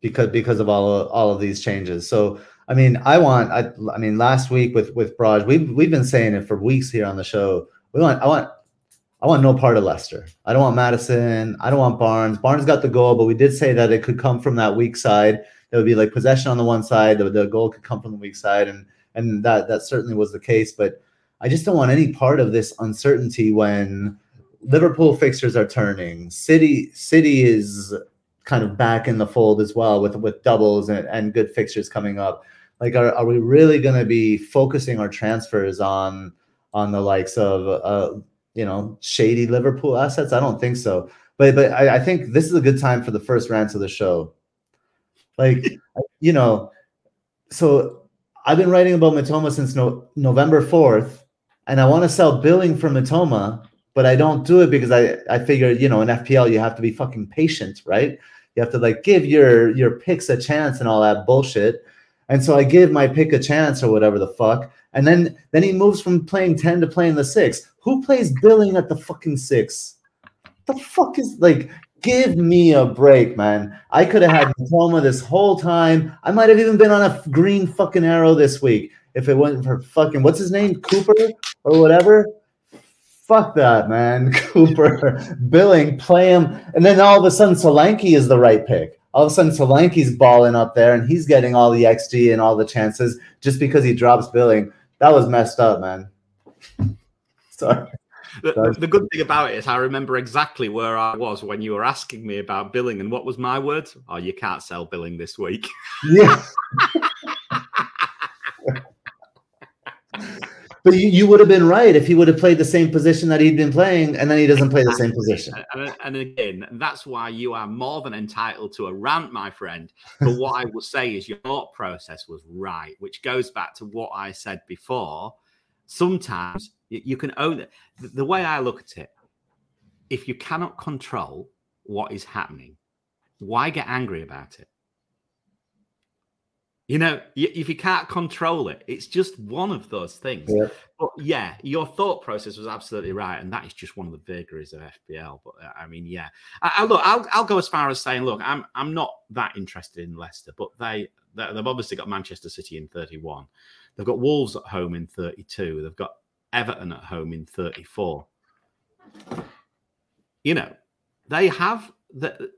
Because because of all of, all of these changes. So, I mean, I want I I mean, last week with with Braj, we've we've been saying it for weeks here on the show. We want I want I want no part of Leicester. I don't want Maddison. I don't want Barnes. Barnes got the goal, but we did say that it could come from that weak side. There would be like possession on the one side. The, the goal could come from the weak side, and and that that certainly was the case. But I just don't want any part of this uncertainty when Liverpool fixtures are turning. City City is kind of back in the fold as well with with doubles and, and good fixtures coming up. Like, are, are we really going to be focusing our transfers on on the likes of uh, you know shady Liverpool assets? I don't think so. But but I, I think this is a good time for the first rant of the show. Like you know, so I've been writing about Mitoma since no, November fourth, and I want to sell billing for Mitoma, but I don't do it because I I figure you know in FPL you have to be fucking patient, right? You have to like give your your picks a chance and all that bullshit. And so I give my pick a chance or whatever the fuck. And then then he moves from playing 10 to playing the six. Who plays billing at the fucking six? The fuck is like give me a break, man. I could have had Mitoma this whole time. I might have even been on a green fucking arrow this week if it wasn't for fucking what's his name? Cooper or whatever. Fuck that, man. Cooper, Billing, play him. And then all of a sudden, Solanke is the right pick. All of a sudden, Solanke's balling up there and he's getting all the XG and all the chances just because he drops Billing. That was messed up, man. Sorry. The, the, good thing about it is I remember exactly where I was when you were asking me about billing and what was my words? Oh, you can't sell billing this week. Yeah. But you, you would have been right if he would have played the same position that he'd been playing, and then he doesn't play the same position. And, and again, that's why you are more than entitled to a rant, my friend. But what I will say is your thought process was right, which goes back to what I said before. Sometimes you, you can own it. The, the way I look at it, if you cannot control what is happening, why get angry about it? You know, if you can't control it, it's just one of those things. Yeah. But yeah, your thought process was absolutely right, and that is just one of the vagaries of FPL. But uh, I mean, yeah, I, I look, I'll, I'll go as far as saying, look, I'm I'm not that interested in Leicester, but they they've obviously got Manchester City in 31, they've got Wolves at home in 32, they've got Everton at home in 34. You know, they have the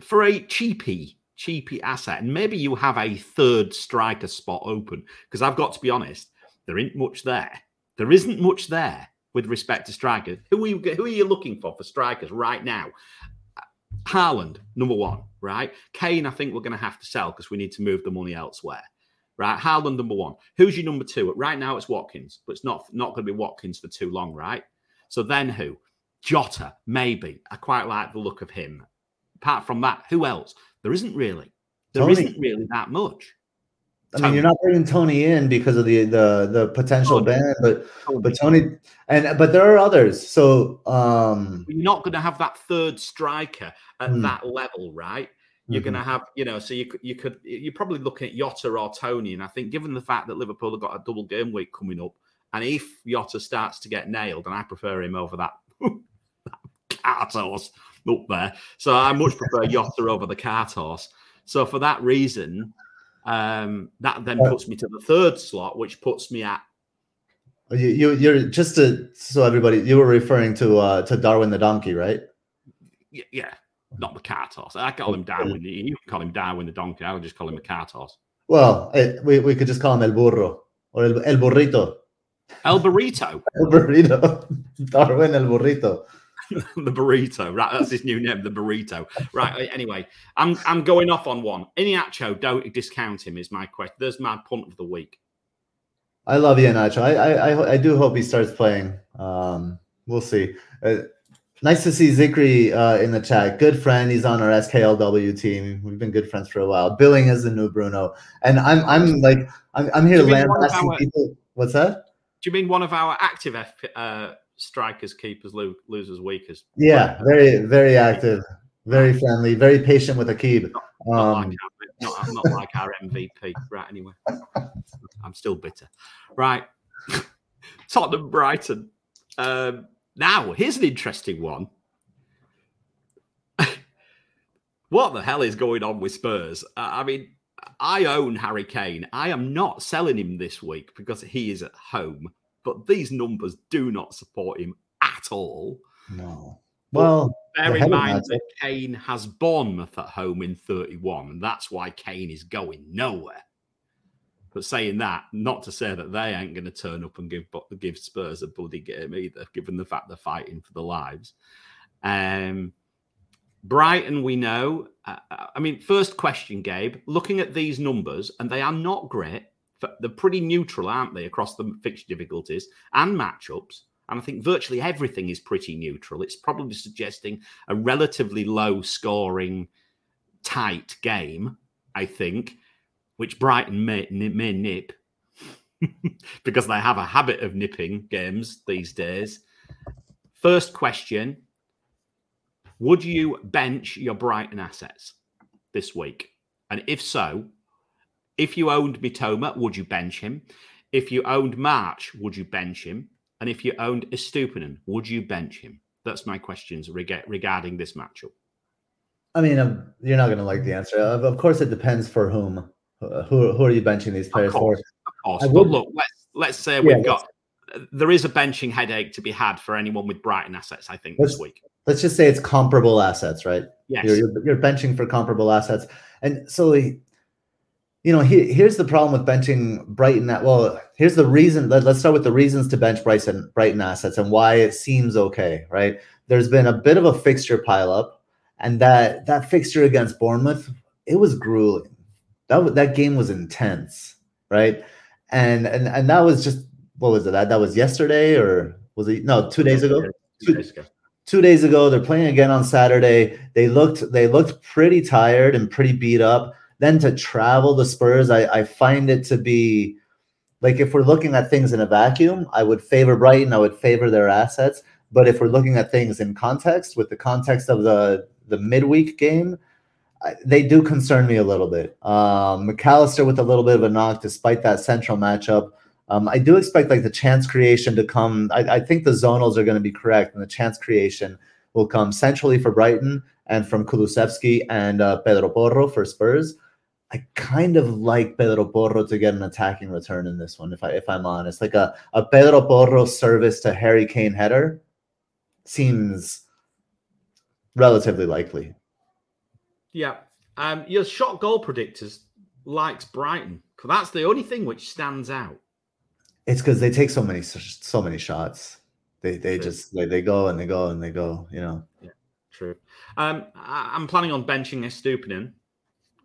for a cheapie cheapy asset. And maybe you have a third striker spot open because I've got to be honest, there isn't much there. There isn't much there with respect to strikers. Who are you, who are you looking for for strikers right now? Haaland, number one, right? Kane, I think we're going to have to sell because we need to move the money elsewhere, right? Haaland, number one. Who's your number two? Right now, it's Watkins, but it's not not going to be Watkins for too long, right? So then who? Jota, maybe. I quite like the look of him. Apart from that, who else? There isn't really. There not really that much. I mean, you're not bringing Toney in because of the the the potential Toney. ban, but Toney. but Toney and but there are others. So um you're not going to have that third striker at hmm. that level, right? You're mm-hmm. going to have, you know, so you could you could you're probably looking at Jota or Toney, and I think given the fact that Liverpool have got a double game week coming up, and if Jota starts to get nailed, and I prefer him over that, that cat horse up there. So I much prefer Jota over the cart horse. So for that reason, um, that then puts me to the third slot, which puts me at. You, you are just to so everybody you were referring to uh to Darwin the donkey, right? Yeah, yeah. not the cart horse. I call him Darwin. You can call him Darwin the donkey. I would just call him a cart horse. Well, eh, we, we could just call him El Burro or El, el Burrito. El Burrito. El Burrito. Darwin El Burrito. the burrito. Right, that's his new name, the burrito. Right. Anyway, I'm I'm going off on one. Iheanacho, don't discount him. Is my question. There's my punt of the week. I love Iheanacho. I I I do hope he starts playing. Um, we'll see. Uh, nice to see Zikri uh, in the chat. Good friend. He's on our SKLW team. We've been good friends for a while. Billing is the new Bruno, and I'm I'm like I'm, I'm here lambasting people. What's that? Do you mean one of our active FP, uh, strikers, keepers, lo- losers, weakers. Yeah, very, very active, very friendly, very patient with Akib. Not, not, um, like our, not, not like our MVP. Right, anyway. I'm still bitter. Right. Tottenham Brighton. Um, now, here's an interesting one. what the hell is going on with Spurs? Uh, I mean, I own Harry Kane. I am not selling him this week because he is at home but these numbers do not support him at all. No. Well, bear in mind that Kane has Bournemouth at home in 31, and that's why Kane is going nowhere. But saying that, not to say that they ain't going to turn up and give give Spurs a bloody game either, given the fact they're fighting for the lives. Um, Brighton, we know. Uh, I mean, first question, Gabe. Looking at these numbers, and they are not great they're pretty neutral, aren't they, across the fixture difficulties and matchups? And I think virtually everything is pretty neutral. It's probably suggesting a relatively low scoring, tight game, I think, which Brighton may, may nip because they have a habit of nipping games these days. First question Would you bench your Brighton assets this week? And if so, if you owned Mitoma, would you bench him? If you owned March, would you bench him? And if you owned Estupinan, would you bench him? That's my questions reg- regarding this matchup. I mean, um, you're not going to like the answer. Of, of, course, it depends for whom. Who, who are you benching these players of course, for? Of course. Would, but look, let's let's say we've got there is a benching headache to be had for anyone with Brighton assets. I think Let's- this week. Let's just say it's comparable assets, right? Yes. You're, you're, you're benching for comparable assets. And so, you know, he, here's the problem with benching Brighton. That well, here's the reason. Let, us start with the reasons to bench Brighton Brighton assets and why it seems okay, right? There's been a bit of a fixture pileup, and that that fixture against Bournemouth, it was grueling. That that game was intense, right? And and and that was just what was it? That that was yesterday or was it no two days ago? Two days ago. two days ago they're playing again on saturday they looked they looked pretty tired and pretty beat up then to travel the spurs i, I find it to be like if we're looking at things in a vacuum i would favor brighton i would favor their assets but if we're looking at things in context with the context of the the midweek game they do concern me a little bit um mcallister with a little bit of a knock despite that central matchup um, I do expect like the chance creation to come. I, I think the zonals are going to be correct, and the chance creation will come centrally for Brighton and from Kulusevski and uh, Pedro Porro for Spurs. I kind of like Pedro Porro to get an attacking return in this one, if I if I'm honest. Like a, a Pedro Porro service to Harry Kane header seems relatively likely. Yeah. Um, your shot goal predictors likes Brighton. That's the only thing which stands out. It's because they take so many so many shots. They they True. just they, they go and they go and they go. You know. Yeah. True. Um, I, I'm planning on benching Estupinan.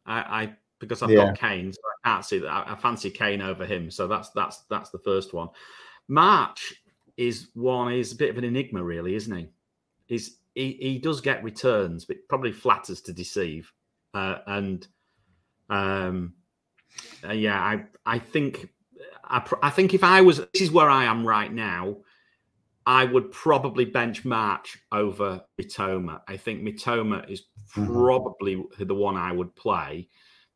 I, I because I've Yeah. got Kane, so I can't see that. I, I fancy Kane over him, so that's that's that's the first one. March is one is a bit of an enigma, really, isn't he? He's he, he does get returns, but probably flatters to deceive. Uh, and um, uh, yeah, I I think I, I think if I was this is where I am right now. I would probably bench March over Mitoma. I think Mitoma is Mhm. probably the one I would play.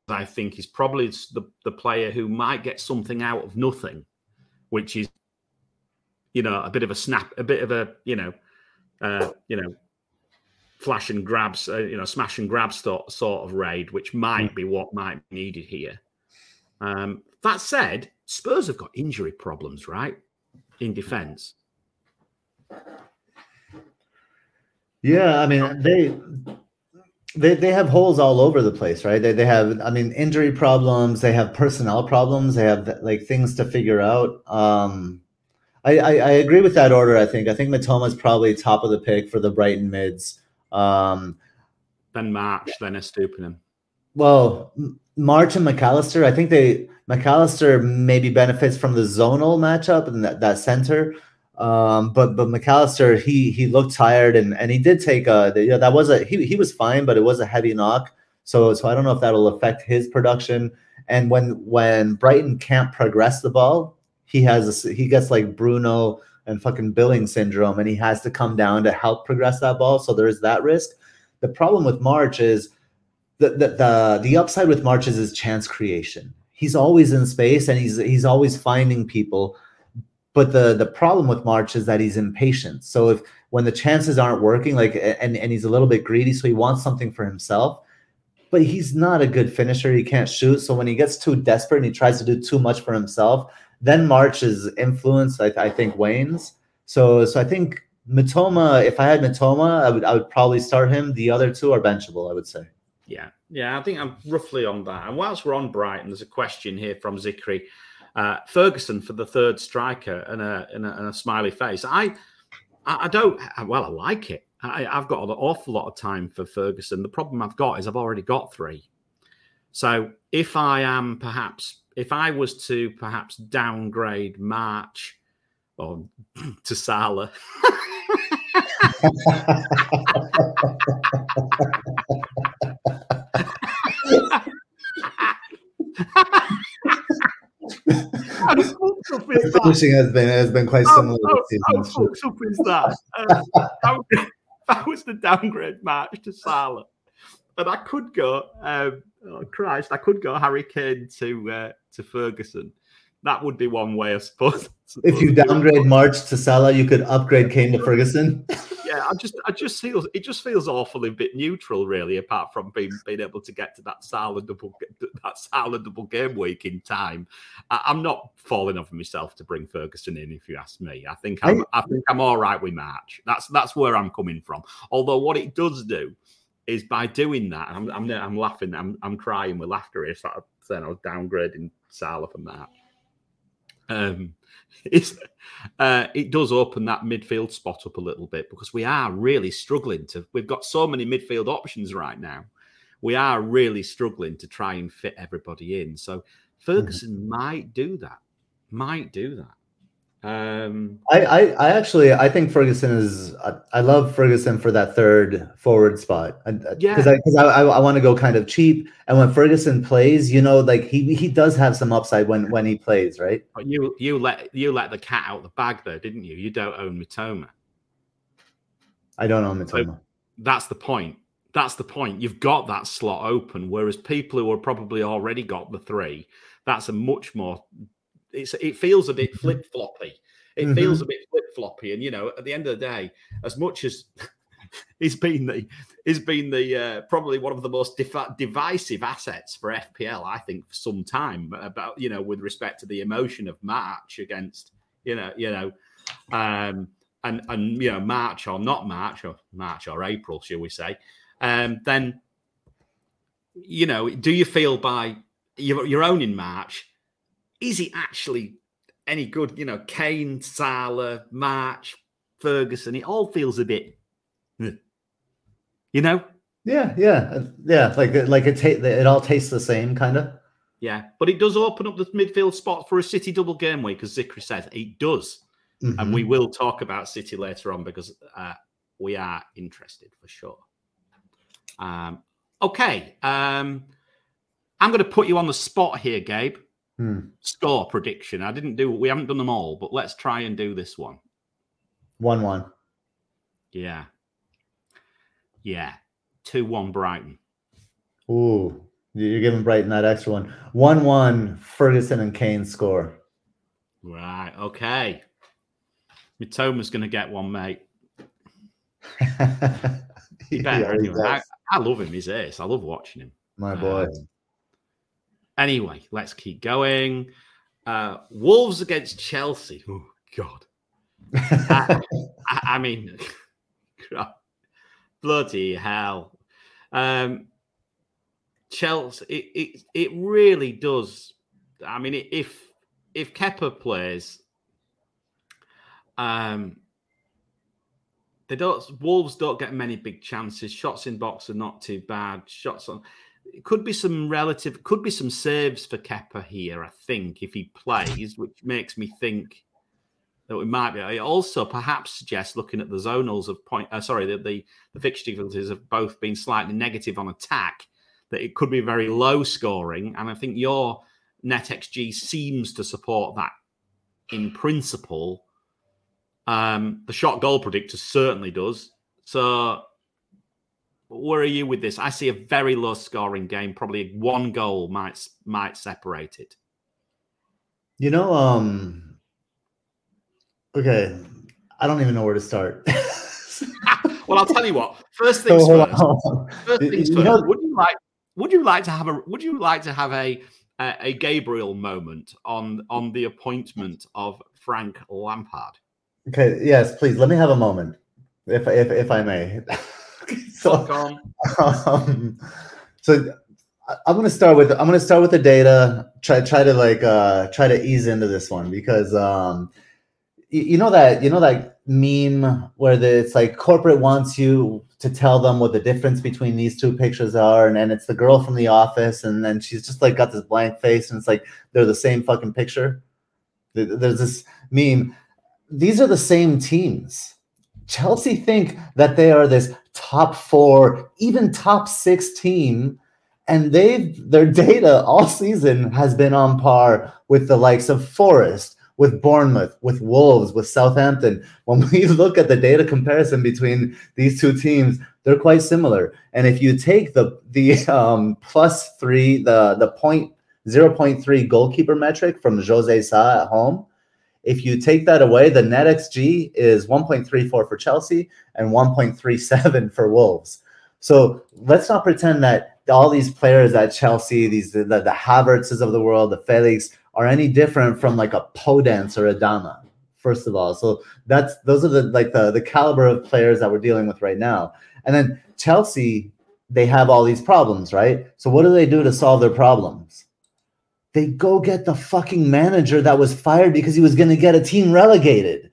I think he's probably the, the player who might get something out of nothing, which is, you know, a bit of a snap, a bit of a, you know, uh, you know, flash and grabs, uh, you know, smash and grab sort, sort of raid, which might be what might be needed here. Um, that said, Spurs have got injury problems, right? In defence. Yeah, I mean they they they have holes all over the place, right? They they have I mean injury problems, they have personnel problems, they have like things to figure out. Um I, I, I agree with that order, I think. I think Mitoma is probably top of the pick for the Brighton mids. Um Then March, then Estupinan. well, March and Mac Allister, I think they Mac Allister maybe benefits from the zonal matchup and that, that center. Um, but but Mac Allister, he he looked tired and and he did take a you know, that was a he he was fine, but it was a heavy knock. So so I don't know if that'll affect his production. And when when Brighton can't progress the ball, he has a, he gets like Bruno and fucking Billing syndrome, and he has to come down to help progress that ball. So there is that risk. The problem with March is the, the the the upside with March is his chance creation. He's always in space and he's he's always finding people. But the the problem with March is that he's impatient. So if when the chances aren't working, like and and he's a little bit greedy, so he wants something for himself. But he's not a good finisher. He can't shoot. So when he gets too desperate and he tries to do too much for himself, then March's influence, I, I think, wanes. So so I think Mitoma, if I had Mitoma, I would I would probably start him. The other two are benchable, I would say. Yeah, yeah, I think I'm roughly on that. And whilst we're on Brighton, there's a question here from Zikri. Uh, Ferguson for the third striker and a, and a, and a smiley face. I, I don't. Well, I like it. I, I've got an awful lot of time for Ferguson. The problem I've got is I've already got three. So if I am perhaps, if I was to perhaps downgrade March or to Salah, how fucked up is that? Finishing has been has been quite How, similar how, how fucked up is that? Uh, how, that was the downgrade match to Salah. And I could go, um, oh Christ, I could go Harry Kane to uh, to Ferguson. That would be one way, I suppose. If you downgrade March to Salah, you could upgrade Kane to Ferguson. yeah, I just, I just feel it just feels awfully bit neutral, really. Apart from being being able to get to that silent double, that silent double game week in time, I, am not falling over myself to bring Ferguson in. If you ask me, I think I'm, I, think I'm all right with March. That's that's where I'm coming from. Although what it does do is by doing that, I'm, I'm, I'm laughing, I'm, I'm crying with laughter. If I saying I was downgrading Salah for March. Um, it's, uh, it does open that midfield spot up a little bit because we are really struggling to. We've got so many midfield options right now. We are really struggling to try and fit everybody in. So Ferguson mm-hmm. might do that. Might do that. Um, I, I, I actually I think Ferguson is I, I, love Ferguson for that third forward spot. I, Yeah, because I because I, I, I want to go kind of cheap. And when Ferguson plays, you know, like he he does have some upside when when he plays, right? But you you let you let the cat out the bag there, didn't you? You don't own Mitoma. I don't own Mitoma. So that's the point. That's the point. You've got that slot open, whereas people who are probably already got the three, that's a much more it's it feels a bit flip floppy. It mm-hmm. feels a bit flip floppy, and you know, at the end of the day, as much as he's been the he's been the uh, probably one of the most defi- divisive assets for FPL, I think, for some time. About you know, with respect to the emotion of March against you know, you know, um, and and you know, March or not March or March or April, shall we say? Um, then you know, do you feel by your, your own in March is he actually any good? You know, Kane, Salah, March, Ferguson. It all feels a bit, you know. Yeah, yeah, yeah. Like like it, ta- it all tastes the same, kind of. Yeah, but it does open up the midfield spot for a City double game week, as Zikri says. It does, mm-hmm. and we will talk about City later on because uh, we are interested for sure. Um, okay, um, I'm going to put you on the spot here, Gabe. Hmm. Score prediction. I didn't do. We haven't done them all, but let's try and do this one. One-one. Yeah. Yeah. Two-one Brighton. Ooh, you're giving Brighton that extra one. One-one. Ferguson and Kane score. Right. Okay. Mitoma's going to get one, mate. he better. Yeah, he I, I, love him. He's ace. I love watching him. My boy. Um, Anyway, let's keep going. Uh, Wolves against Chelsea. Oh God. I, I, mean, bloody hell. Um, Chelsea. It, it it really does. I mean, if if Kepa plays, um, they don't. Wolves don't get many big chances. Shots in box are not too bad. Shots on it could be some relative, could be some saves for Kepa here. I think if he plays, which makes me think that we might be. It also perhaps suggests looking at the zonals of point. Uh, sorry, the, the the fixture difficulties have both been slightly negative on attack. That it could be very low scoring, and I think your net xG seems to support that in principle. Um, the shot goal predictor certainly does. So where are you with this? I see a very low scoring game. Probably one goal might might separate it. You know, um, okay, I don't even know where to start. well, I'll tell you what. First things so, first. First things you first. Know, would you like? Would you like to have a? Would you like to have a a, a Gabriel moment on on the appointment of Frank Lampard? Okay. Yes, please. Let me have a moment, if if if I may. so, um, so I'm gonna start with I'm gonna start with the data. Try try to like uh try to ease into this one because um you, you know that you know that meme where the, it's like corporate wants you to tell them what the difference between these two pictures are, and then it's the girl from the office, and then she's just like got this blank face, and it's like they're the same fucking picture. There's this meme. These are the same teams. Chelsea think that they are this top four, even top six team, and they've their data all season has been on par with the likes of Forest, with Bournemouth, with Wolves, with Southampton. When we look at the data comparison between these two teams, they're quite similar. And if you take the the um, plus three, the the point zero point three goalkeeper metric from Jose Sa at home, If you take that away, the net XG is 1.34 for Chelsea and 1.37 for Wolves. So let's not pretend that all these players at Chelsea, these the, the Havertzes of the world, the Felix, are any different from like a Podence or a Dama. First of all, so that's those are the like the the caliber of players that we're dealing with right now. And then Chelsea, they have all these problems, right? So what do they do to solve their problems? They go get the fucking manager that was fired because he was going to get a team relegated.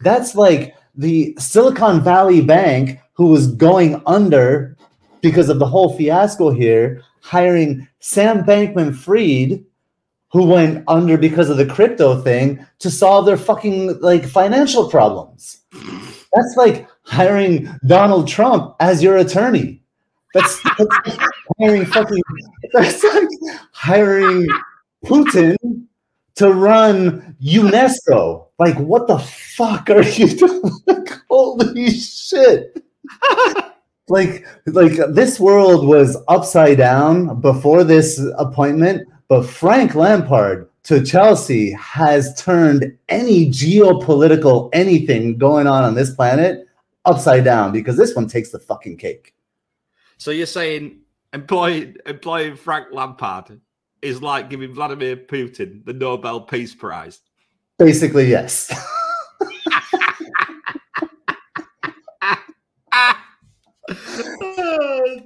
That's like the Silicon Valley Bank who was going under because of the whole fiasco here, hiring Sam Bankman Fried, who went under because of the crypto thing, to solve their fucking like financial problems. That's like hiring Donald Trump as your attorney. That's, that's hiring fucking. That's like hiring Putin to run UNESCO. Like, what the fuck are you doing? Holy shit! like, like this world was upside down before this appointment, but Frank Lampard to Chelsea has turned any geopolitical anything going on on this planet upside down because this one takes the fucking cake. So you're saying employing employing Frank Lampard is like giving Vladimir Putin the Nobel Peace Prize? Basically, yes. oh.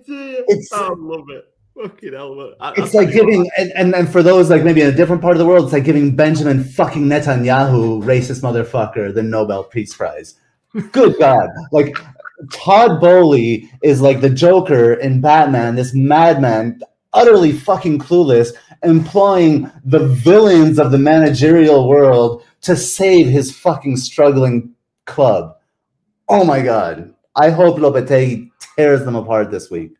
It's- I love it. Fucking hell. I- It's I- like giving, and, and, and for those like maybe in a different part of the world, it's like giving Benjamin fucking Netanyahu, racist motherfucker, the Nobel Peace Prize. Good God. Like Todd Boehly is like the Joker in Batman, this madman, utterly fucking clueless, employing the villains of the managerial world to save his fucking struggling club. Oh my God. I hope Lopetegui tears them apart this week.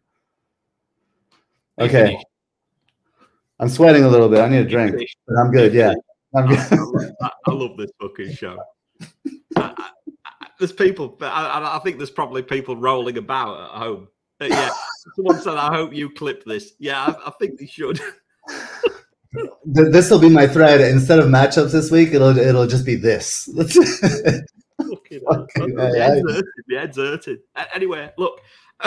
Okay. I'm sweating a little bit. I need a drink, but I'm good. Yeah, I'm good. I love, I- I love this fucking show. I- I- I- there's people, but I, I- think there's probably people rolling about at home. Yeah, someone said, "I hope you clip this." Yeah, I, I think they should. this will be my thread. Instead of matchups this week, it'll it'll just be this. Fucking hell. Fucking My head's hurting, my head's hurting. A- Anyway, look,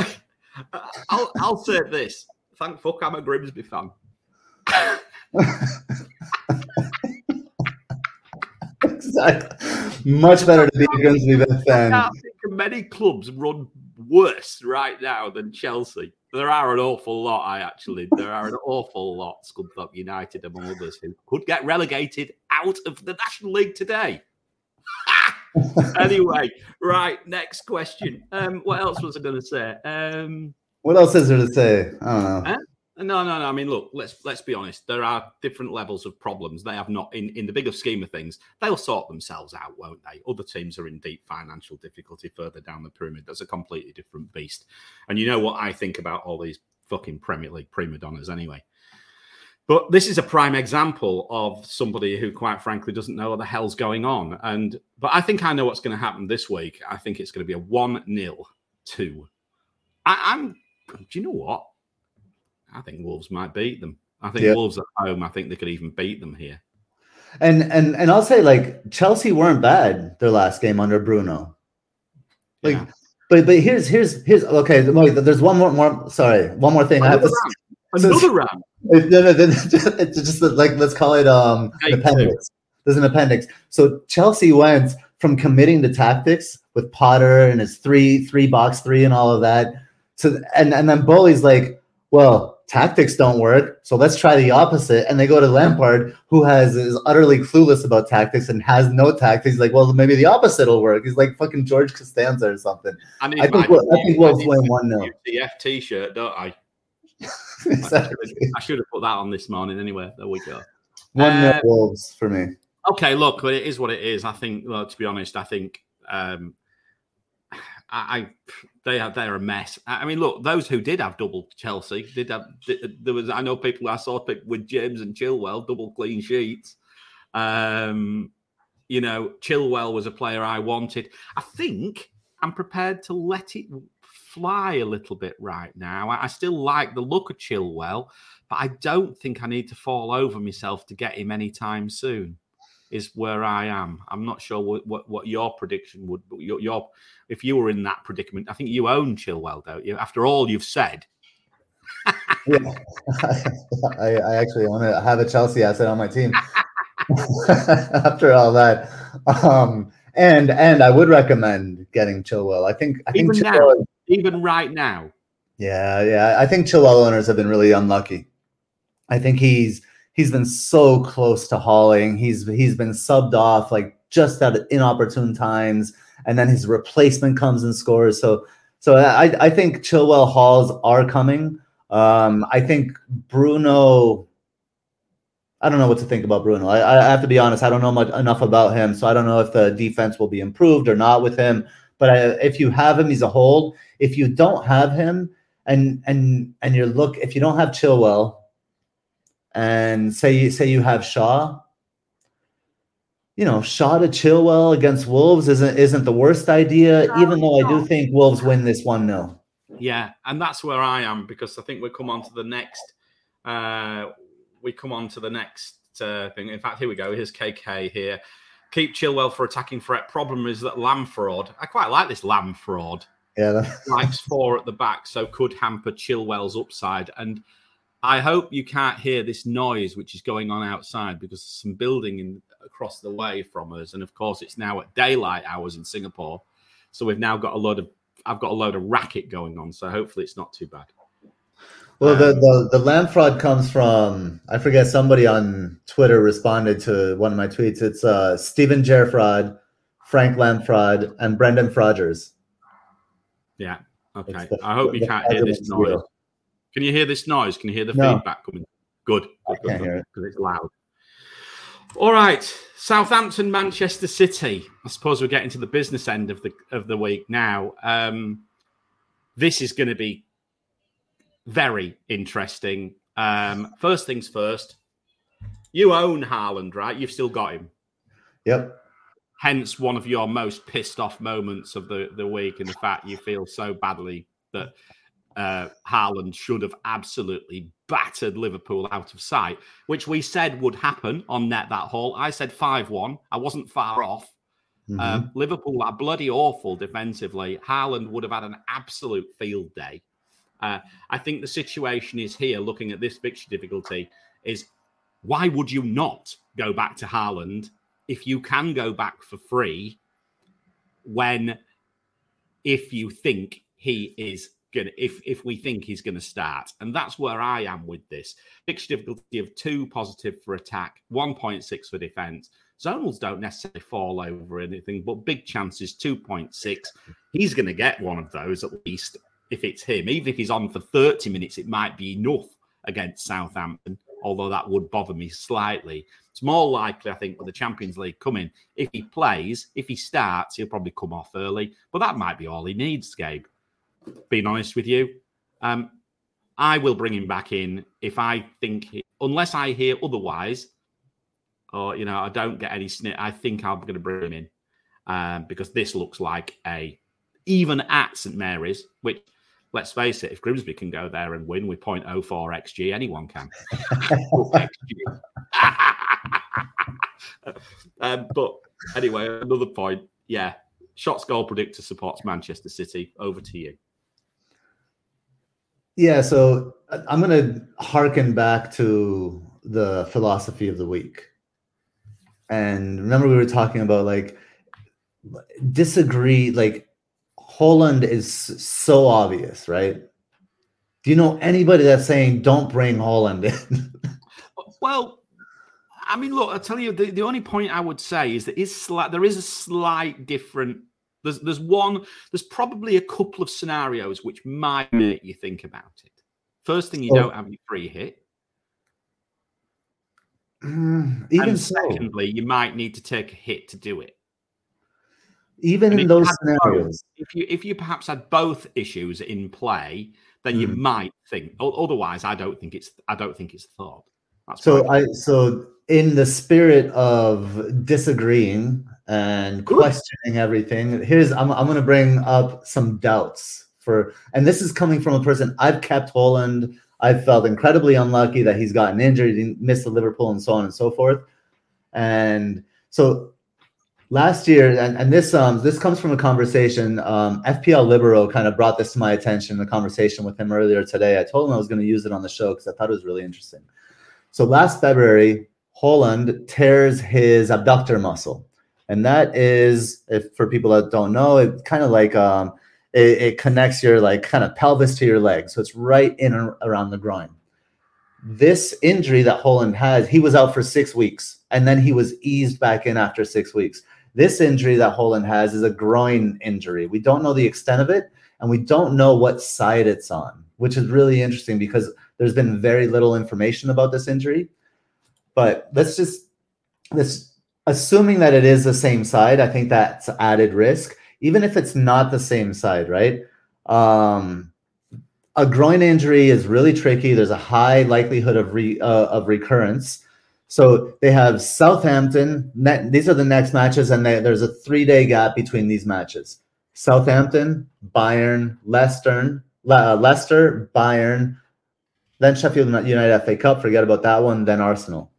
I'll I'll say this. Thank fuck I'm a Grimsby fan. exactly. Much better to be a Grimsby fan. can't think of many clubs run worse right now than Chelsea. There are an awful lot, I actually. There are an awful lot, Scunthorpe United among others, who could get relegated out of the National League today. anyway, right, next question. Um, what else was I going to say? Um, What else is there to say? I don't know. Huh? No, no, no. I mean, look, let's let's be honest. There are different levels of problems. They have not, in in the bigger scheme of things, they'll sort themselves out, won't they? Other teams are in deep financial difficulty further down the pyramid. That's a completely different beast. And you know what I think about all these fucking Premier League prima donnas, anyway. But this is a prime example of somebody who, quite frankly, doesn't know what the hell's going on. And but I think I know what's going to happen this week. I think it's going to be a one 0 two. I, I'm. Do you know what? I think Wolves might beat them. I think. Wolves at home. I think they could even beat them here. And and and I'll say like Chelsea weren't bad their last game under Bruno. Like, Yeah. but but here's here's here's okay. There's one more more. Sorry, one more thing I have Another round. so- Another round. It's, no, no, no, it's just like let's call it um an appendix. There's an appendix. So Chelsea went from committing to tactics with Potter and his three three box three and all of that. So and and then Boehly's like, well, tactics don't work, so let's try the opposite. And they go to Lampard, who has is utterly clueless about tactics and has no tactics. He's like, well, maybe the opposite will work. He's like fucking George Costanza or something. I, need I think we'll, I think Wolves need win my one 0 UCF t-shirt, don't I? Exactly. I should have put that on this morning anyway. There we go. One 0 Uh, Wolves for me. Okay, look, but it is what it is. I think, well, to be honest, I think um, I, I they are they're a mess. I mean, look, those who did have double Chelsea did have. did- There was I know people I saw with James and Chilwell double clean sheets. Um, you know, Chilwell was a player I wanted. I think I'm prepared to let it fly a little bit right now. I, I still like the look of Chilwell, but I don't think I need to fall over myself to get him anytime soon. Is where I am. I'm not sure what, what, what your prediction would, but your, your if you were in that predicament, I think you own Chilwell, don't you? After all you've said. yeah. I, I actually want to have a Chelsea asset on my team. After all that, um, and and I would recommend getting Chilwell. I think I even think now, even right now. Yeah, yeah. I think Chilwell owners have been really unlucky. I think he's he's been so close to hauling. He's he's been subbed off like just at inopportune times, and then his replacement comes and scores. So so I I think Chilwell hauls are coming. Um, I think Bruno. I don't know what to think about Bruno. I, I have to be honest. I don't know much enough about him, so I don't know if the defense will be improved or not with him. But I, if you have him, he's a hold. If you don't have him, and and and you look, if you don't have Chilwell, and say you say you have Shaw, you know, Shaw to Chilwell against Wolves isn't isn't the worst idea, even though I do think Wolves win this one 0 Yeah, and that's where I am because I think we come on to the next. Uh, we come on to the next uh, thing. In fact, here we go. Here's KK here. Keep Chilwell for attacking threat. Problem is that Lampfraud. I quite like this Lampfraud. Yeah, likes four at the back, so could hamper Chilwell's upside. And I hope you can't hear this noise which is going on outside because there's some building in across the way from us, and of course it's now at daylight hours in Singapore, so we've now got a load of I've got a load of racket going on. So hopefully it's not too bad. Well, the, the the lamb fraud comes from I forget somebody on Twitter responded to one of my tweets. It's uh, Stephen Gerfraud, Frank Lamfraud, and Brendan Frogers. Yeah. Okay. The- I hope you can't hear this noise. Can you hear this noise? Can you hear the No. feedback coming? Good. I Good. Good. it. Because it's loud. All right. Southampton, Manchester City. I suppose we're getting to the business end of the of the week now. Um, this is going to be very interesting. Um, first things first. You own Haaland, right? You've still got him. Yep. Hence, one of your most pissed off moments of the, the week, and the fact you feel so badly that uh, Haaland should have absolutely battered Liverpool out of sight, which we said would happen on net that haul. I said 5 1. I wasn't far off. Um, Liverpool are bloody awful defensively. Haaland would have had an absolute field day. Uh, I think the situation is here, looking at this fixture difficulty, is why would you not go back to Haaland if you can go back for free when if you think he is gonna if if we think he's gonna start. And that's where i am with this. Fixture difficulty of two positive for attack 1.6 for defense. Zonals don't necessarily fall over anything but big chances 2.6 he's gonna get one of those at least if it's him. Even if he's on for 30 minutes it might be enough against southampton although that would bother me slightly. It's more likely, I think, with the Champions League coming, if he plays, if he starts, he'll probably come off early. But that might be all he needs, Gabe. Being honest with you, um, I will bring him back in if I think, he, unless I hear otherwise, or you know, I don't get any snit. I think I'm going to bring him in um, because this looks like a even at St Mary's, which. Let's face it, if Grimsby can go there and win with 0.04 XG, anyone can. um, but anyway, another point. Yeah, shots goal predictor supports Manchester City. Over to you. Yeah, so I- I'm going to harken back to the philosophy of the week. And remember, we were talking about like disagree, like Haaland is so obvious, right? Do you know anybody that's saying don't bring Haaland in? Well, I mean, look, I'll tell you, the, the only point I would say is that is slight, there is a slight different. There's there's one. There's probably a couple of scenarios which might make you think about it. First thing, you Oh. don't have your free hit. Mm, even and so, secondly, you might need to take a hit to do it. even And in those had both- scenarios, if you if you perhaps had both issues in play, then you Mm. might think. Otherwise, I don't think it's I don't think it's thought. That's So I so in the spirit of disagreeing and questioning everything, here's I'm I'm gonna bring up some doubts for and this is coming from a person I've kept Haaland. I've felt incredibly unlucky that he's gotten injured, he missed the Liverpool and so on and so forth. And So last year, and, and this um this comes from a conversation. Um, FPL Libero kind of brought this to my attention. The conversation with him earlier today. I told him I was going to use it on the show because I thought it was really interesting. So last February, Haaland tears his abductor muscle, and that is, if for people that don't know, it kind of like um, it, it connects your like kind of pelvis to your leg, so it's right in around the groin. This injury that Haaland has, he was out for six weeks, and then he was eased back in after six weeks. This injury that Haaland has is a groin injury. We don't know the extent of it, and we don't know what side it's on, which is really interesting because there's been very little information about this injury. But let's just let's assuming that it is the same side, I think that's added risk. Even if it's not the same side, right? Um, a groin injury is really tricky. There's a high likelihood of re, uh, of recurrence. So they have Southampton. these are the next matches, and they, there's a three day gap between these matches. Southampton, Bayern, Leicester, uh, Leicester, Bayern, then Sheffield United FA Cup, forget about that one, then Arsenal.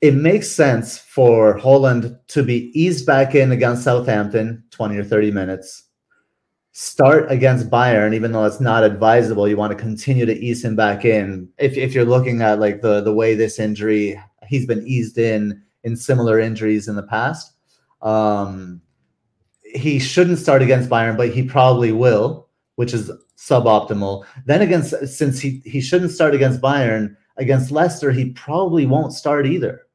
It makes sense for Haaland to be eased back in against Southampton, 20 or 30 minutes. Start against Bayern, even though it's not advisable. You want to continue to ease him back in. If, if you're looking at like the, the way this injury, he's been eased in in similar injuries in the past. Um, he shouldn't start against Bayern, but he probably will, which is suboptimal. Then against since he he shouldn't start against Bayern, against Leicester he probably won't start either.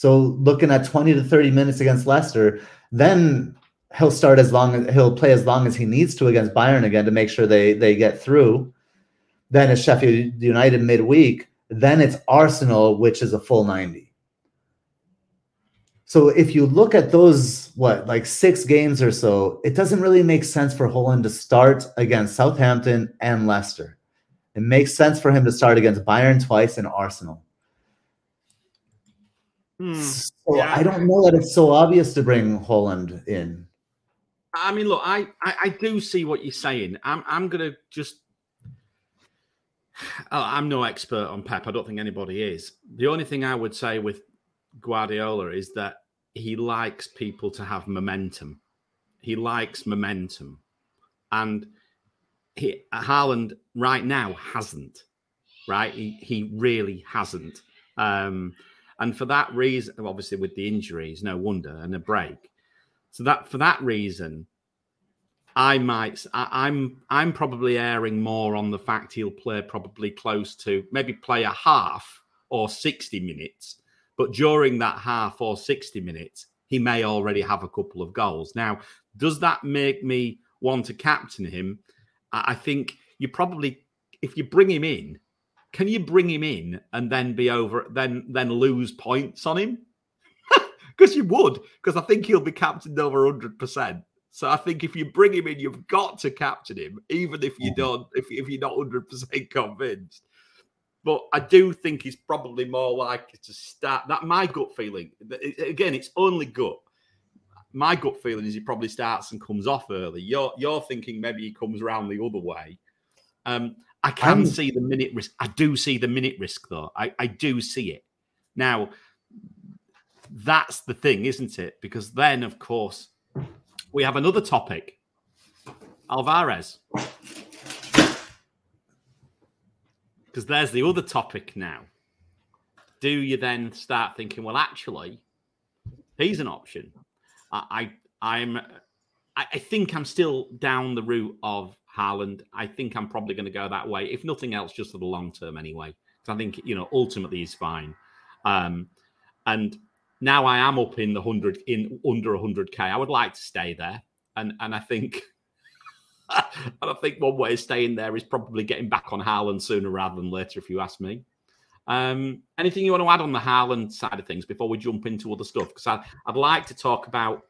So looking at 20 to 30 minutes against Leicester, then he'll start as long as he'll play as long as he needs to against Bayern again to make sure they they get through. Then it's Sheffield United midweek. Then it's Arsenal, which is a full 90. So if you look at those, what, like six games or so, it doesn't really make sense for Haaland to start against Southampton and Leicester. It makes sense for him to start against Bayern twice and Arsenal. Hmm. So yeah. I don't know that it's so obvious to bring Haaland in. I mean, look, I, I, I do see what you're saying. I'm I'm gonna just. Oh, I'm no expert on Pep. I don't think anybody is. The only thing I would say with Guardiola is that he likes people to have momentum. He likes momentum, and he Haaland right now hasn't. Right, he he really hasn't. Um, and for that reason, obviously with the injuries, no wonder, and a break. So that for that reason, I might I, I'm I'm probably erring more on the fact he'll play probably close to maybe play a half or 60 minutes but during that half or 60 minutes, he may already have a couple of goals. Now, does that make me want to captain him? I think you probably, if you bring him in, can you bring him in and then be over, then then lose points on him? Because you would, because I think he'll be captained over 100%. So I think if you bring him in, you've got to captain him, even if you mm-hmm. don't, if, if you're not 100% convinced. But I do think he's probably more likely to start. That my gut feeling. Again, it's only gut. My gut feeling is he probably starts and comes off early. You're you're thinking maybe he comes around the other way. Um, I can see the minute risk. I do see the minute risk though. I, I do see it. Now, that's the thing, isn't it? Because then, of course, we have another topic. Alvarez. Because there's the other topic now. Do you then start thinking, well, actually, he's an option? I, I I'm I think I'm still down the route of Haaland. I think I'm probably going to go that way, if nothing else, just for the long term anyway. Because I think you know ultimately he's fine. Um, and now I am up in the hundred in under hundred k. I would like to stay there, and and I think and I think one way of staying there is probably getting back on Haaland sooner rather than later, if you ask me. Um, anything you want to add on the Haaland side of things before we jump into other stuff? Because I'd, I'd like to talk about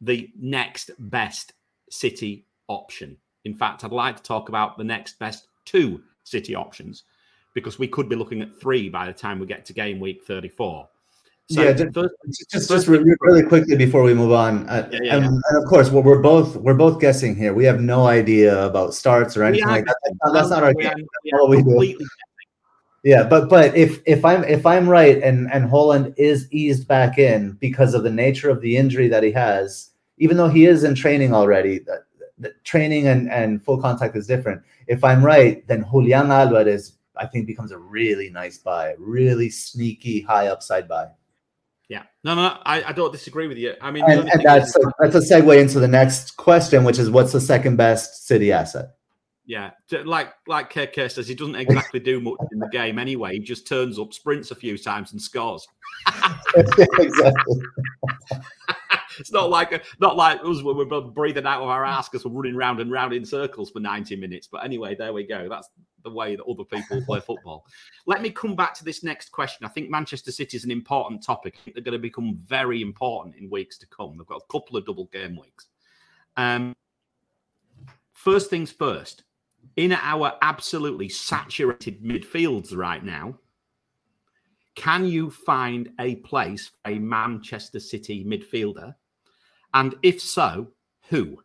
the next best City option. In fact, I'd like to talk about the next best two City options because we could be looking at three by the time we get to game week 34. So yeah, just first, just, just really, quickly before we move on, uh, yeah, yeah, and, yeah. and, of course, well, we're both we're both guessing here. We have no idea about starts or anything like that. That's not, that's not our we, do. Yeah, but but if if I'm if I'm right and and Haaland is eased back in because of the nature of the injury that he has, even though he is in training already, training and and full contact is different. If I'm right, then Julian Alvarez I think becomes a really nice buy, really sneaky high upside buy. Yeah, no, no, I, I don't disagree with you. I mean, and, and that's a, that's a segue into the next question, which is what's the second best City asset? Yeah, like like KK says, he doesn't exactly do much in the game anyway. He just turns up, sprints a few times, and scores. exactly. it's not like a, not like us when we're breathing out of our ass because we're running round and round in circles for 90 minutes. But anyway, there we go. That's the way that other people play football. Let me come back to this next question. I think Manchester City is an important topic. they're going to become very important in weeks to come. They've got a couple of double game weeks. Um, first things first, in our absolutely saturated midfields right now, can you find a place for a Manchester City midfielder? And if so, who?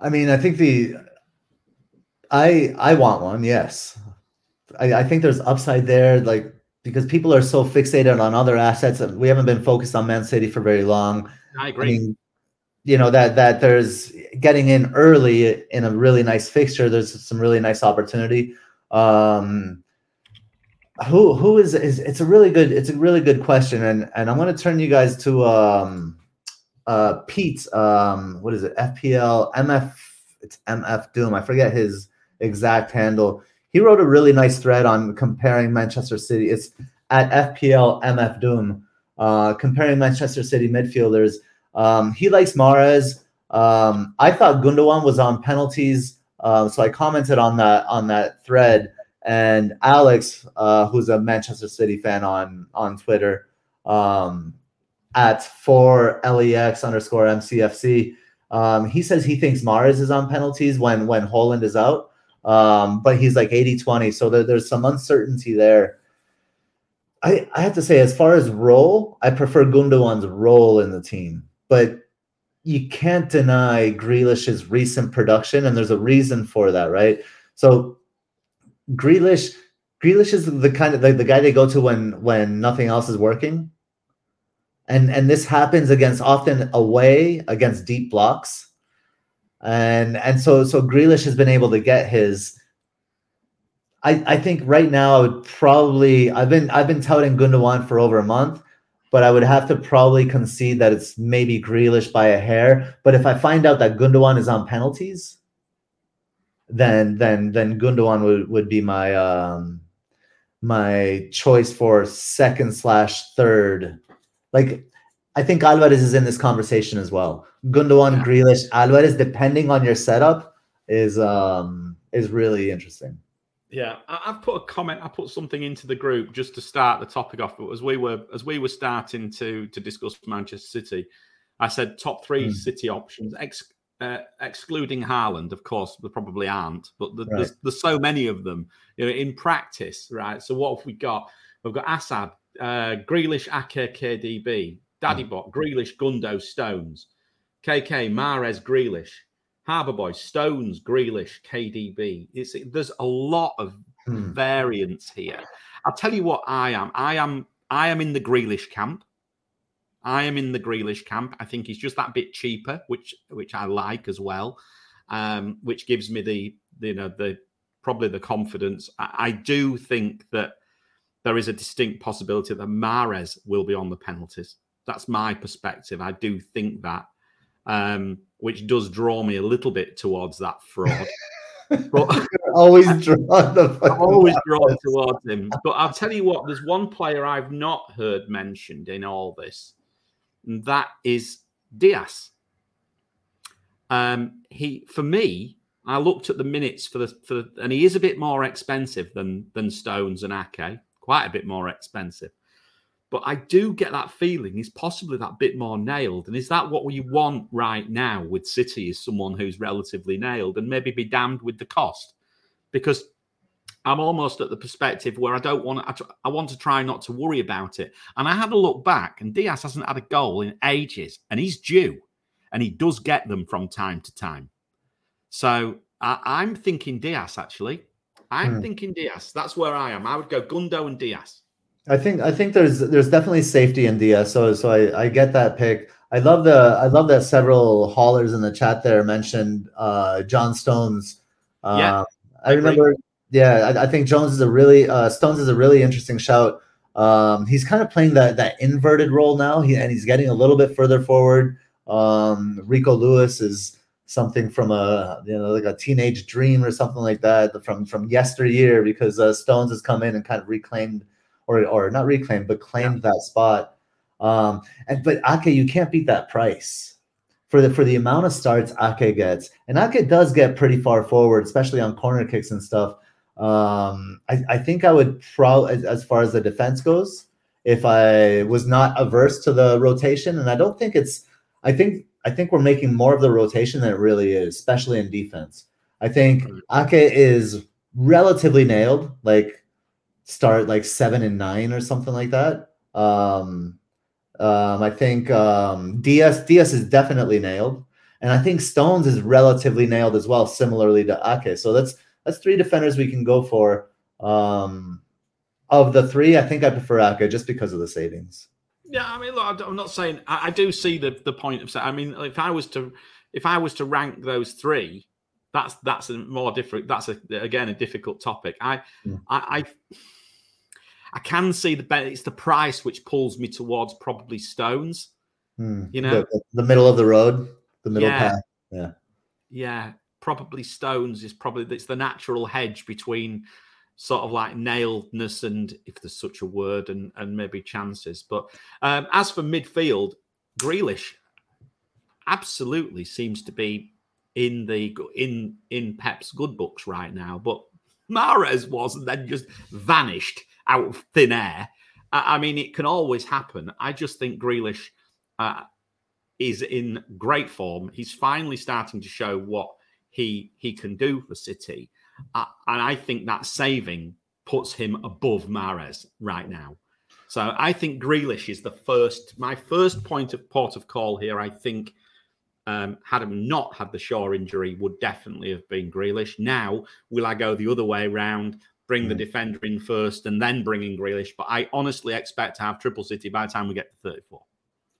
I mean, I think the I I want one. Yes, I, I think there's upside there. Like because people are so fixated on other assets, and we haven't been focused on Man City for very long. I agree. I mean, you know that that there's getting in early in a really nice fixture. There's some really nice opportunity. Um, who who is is it's a really good it's a really good question, and and I'm going to turn you guys to um uh, Pete, um, what is it? FPL MF. It's MF Doom. I forget his exact handle. He wrote a really nice thread on comparing Manchester City. It's at FPL MF Doom, uh, comparing Manchester City midfielders. Um, he likes Mahrez. Um, I thought Gundogan was on penalties, uh, so I commented on that on that thread. And Alex, uh, who's a Manchester City fan on on Twitter, um, at for lex underscore mcfc. Um, he says he thinks Mahrez is on penalties when when Haaland is out, um, but he's like 80-20, so there, there's some uncertainty there. I, I have to say, as far as role, I prefer Gundogan's role in the team, but you can't deny Grealish's recent production, and there's a reason for that, right? So Grealish, Grealish is the kind of the, the guy they go to when when nothing else is working and and this happens against often away against deep blocks, and and so so Grealish has been able to get his. I I think right now I would probably I've been I've been touting Gundogan for over a month, but I would have to probably concede that it's maybe Grealish by a hair. But if I find out that Gundogan is on penalties, then then then Gundogan would, would be my um my choice for second slash third like, I think Alvarez is in this conversation as well. Gundogan, yeah. Grealish, Alvarez, depending on your setup, is um is really interesting. Yeah, I've put a comment. I put something into the group just to start the topic off. But as we were as we were starting to to discuss Manchester City, I said top three mm. City options, ex, uh, excluding Haaland. Of course, there probably aren't, but the, right. there's, there's so many of them. You know, in practice, right? So what have we got? We've got Asad, uh, Grealish, Ake, KDB, Daddy mm. Bot, Grealish, Gundo, Stones, KK, Mahrez, Grealish, Harbour Boy, Stones, Grealish, KDB. It's, there's a lot of mm. variance here. I'll tell you what I am. I am I am in the Grealish camp. I am in the Grealish camp. I think he's just that bit cheaper, which which I like as well, um, which gives me the you know the probably the confidence. I, I do think that there is a distinct possibility that Mahrez will be on the penalties. That's my perspective. I do think that, um, which does draw me a little bit towards that fraud. but always drawn the always drawn towards him. But I'll tell you what, there's one player I've not heard mentioned in all this, and that is Dias. Um, he for me, I looked at the minutes for the for and he is a bit more expensive than than Stones and Ake quite a bit more expensive. But I do get that feeling he's possibly that bit more nailed. And is that what we want right now with City? Is someone who's relatively nailed and maybe be damned with the cost? Because I'm almost at the perspective where I don't want to, I want to try not to worry about it. And I had a look back, and Dias hasn't had a goal in ages, and he's due, and he does get them from time to time. So I, am thinking Dias actually. I'm Hmm. thinking Dias. That's where I am. I would go Gundo and Dias. I think I think there's there's definitely safety in Diaz, so so I, I get that pick. I love the I love that several haulers in the chat there mentioned uh, John Stones. Uh, Yeah, I agree. remember. Yeah, I, I think Jones is a really uh, Stones is a really interesting shout. Um, he's kind of playing that that inverted role now, he, and he's getting a little bit further forward. Um, Rico Lewis is something from a you know like a teenage dream or something like that from from yesteryear because uh, Stones has come in and kind of reclaimed or or not reclaimed but claimed that spot. Um, and but Ake, you can't beat that price for the for the amount of starts Ake gets, and Ake does get pretty far forward, especially on corner kicks and stuff. Um, I, I think I would probably as, as far as the defense goes, if I was not averse to the rotation, and I don't think it's. I think I think we're making more of the rotation than it really is, especially in defense. I think Ake is relatively nailed, like start like seven and nine or something like that. Um, um, I think um, DS DS is definitely nailed, and I think Stones is relatively nailed as well, similarly to Ake. So that's that's three defenders we can go for. Um, of the three, I think I prefer Ake just because of the savings. Yeah, I mean, look, I'm not saying I, I do see the the point of. I mean, if I was to if I was to rank those three, that's that's a more different. That's a again a difficult topic. I Mm. I, I I can see the ben- it's the price which pulls me towards probably Stones. Hmm. You know? the, the middle of the road, the middle Yeah. path. Yeah, yeah, probably Stones is probably it's the natural hedge between sort of like nailedness and if there's such a word and and maybe chances. But um, as for midfield, Grealish absolutely seems to be in the in in Pep's good books right now. But Mahrez was and then just vanished out of thin air. I, mean, it can always happen. I just think Grealish. Uh, is in great form. He's finally starting to show what he he can do for City, uh, and I think that saving puts him above Mahrez right now. So I think Grealish is the first. My first point of port of call here. I think um, had him not had the Shaw injury, would definitely have been Grealish. Now, will I go the other way round? Bring the Mm. defender in first and then bring in Grealish. But I honestly expect to have triple City by the time we get to 34.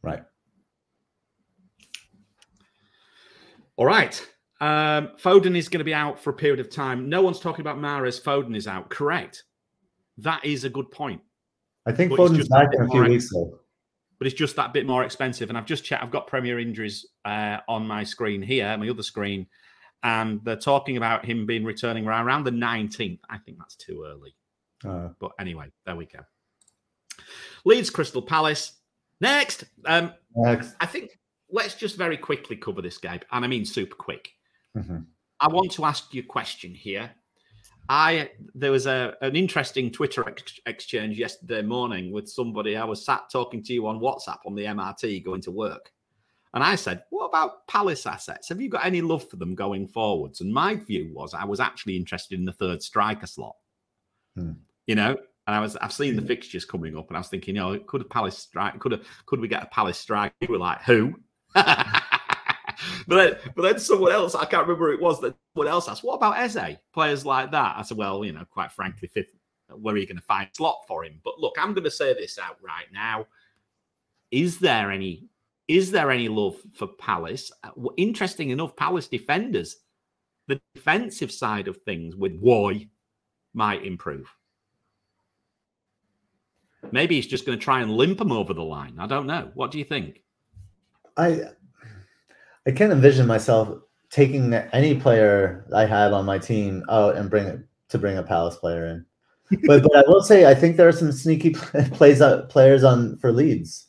Right. All right. Um, Foden is going to be out for a period of time. No one's talking about Mahrez. Foden is out. Correct. That is a good point. I think But Foden's back in a few weeks though. But it's just that bit more expensive. And I've just checked. I've got Premier injuries uh, on my screen here, my other screen, and they're talking about him being returning around, around the 19th. I think that's too early. Uh, But anyway, there we go. Leeds Crystal Palace. Next. Um, next. I think let's just very quickly cover this game. And I mean super quick. Mhm. I want to ask you a question here. I there was a an interesting Twitter ex- exchange yesterday morning with somebody. I was sat talking to you on WhatsApp on the MRT going to work, and I said, "What about Palace assets? Have you got any love for them going forwards?" And my view was I was actually interested in the third striker slot. Hmm. You know, and I was I've seen the fixtures coming up, and I was thinking, you know, could a Palace strike? Could a, could we get a Palace strike? You were like, who? but then, but then someone else, I can't remember who it was that someone else asked, what about Eze? Players like that. I said, well, you know, quite frankly, fifth, where are you going to find slot for him? But look, I'm going to say this out right now. Is there any is there any love for Palace? Uh, Interesting enough, Palace defenders, the defensive side of things with Woy might improve. Maybe he's just going to try and limp him over the line. I don't know. What do you think? I I can't envision myself taking any player I have on my team out and bring it to bring a Palace player in. But but I will say I think there are some sneaky plays out players on for Leeds.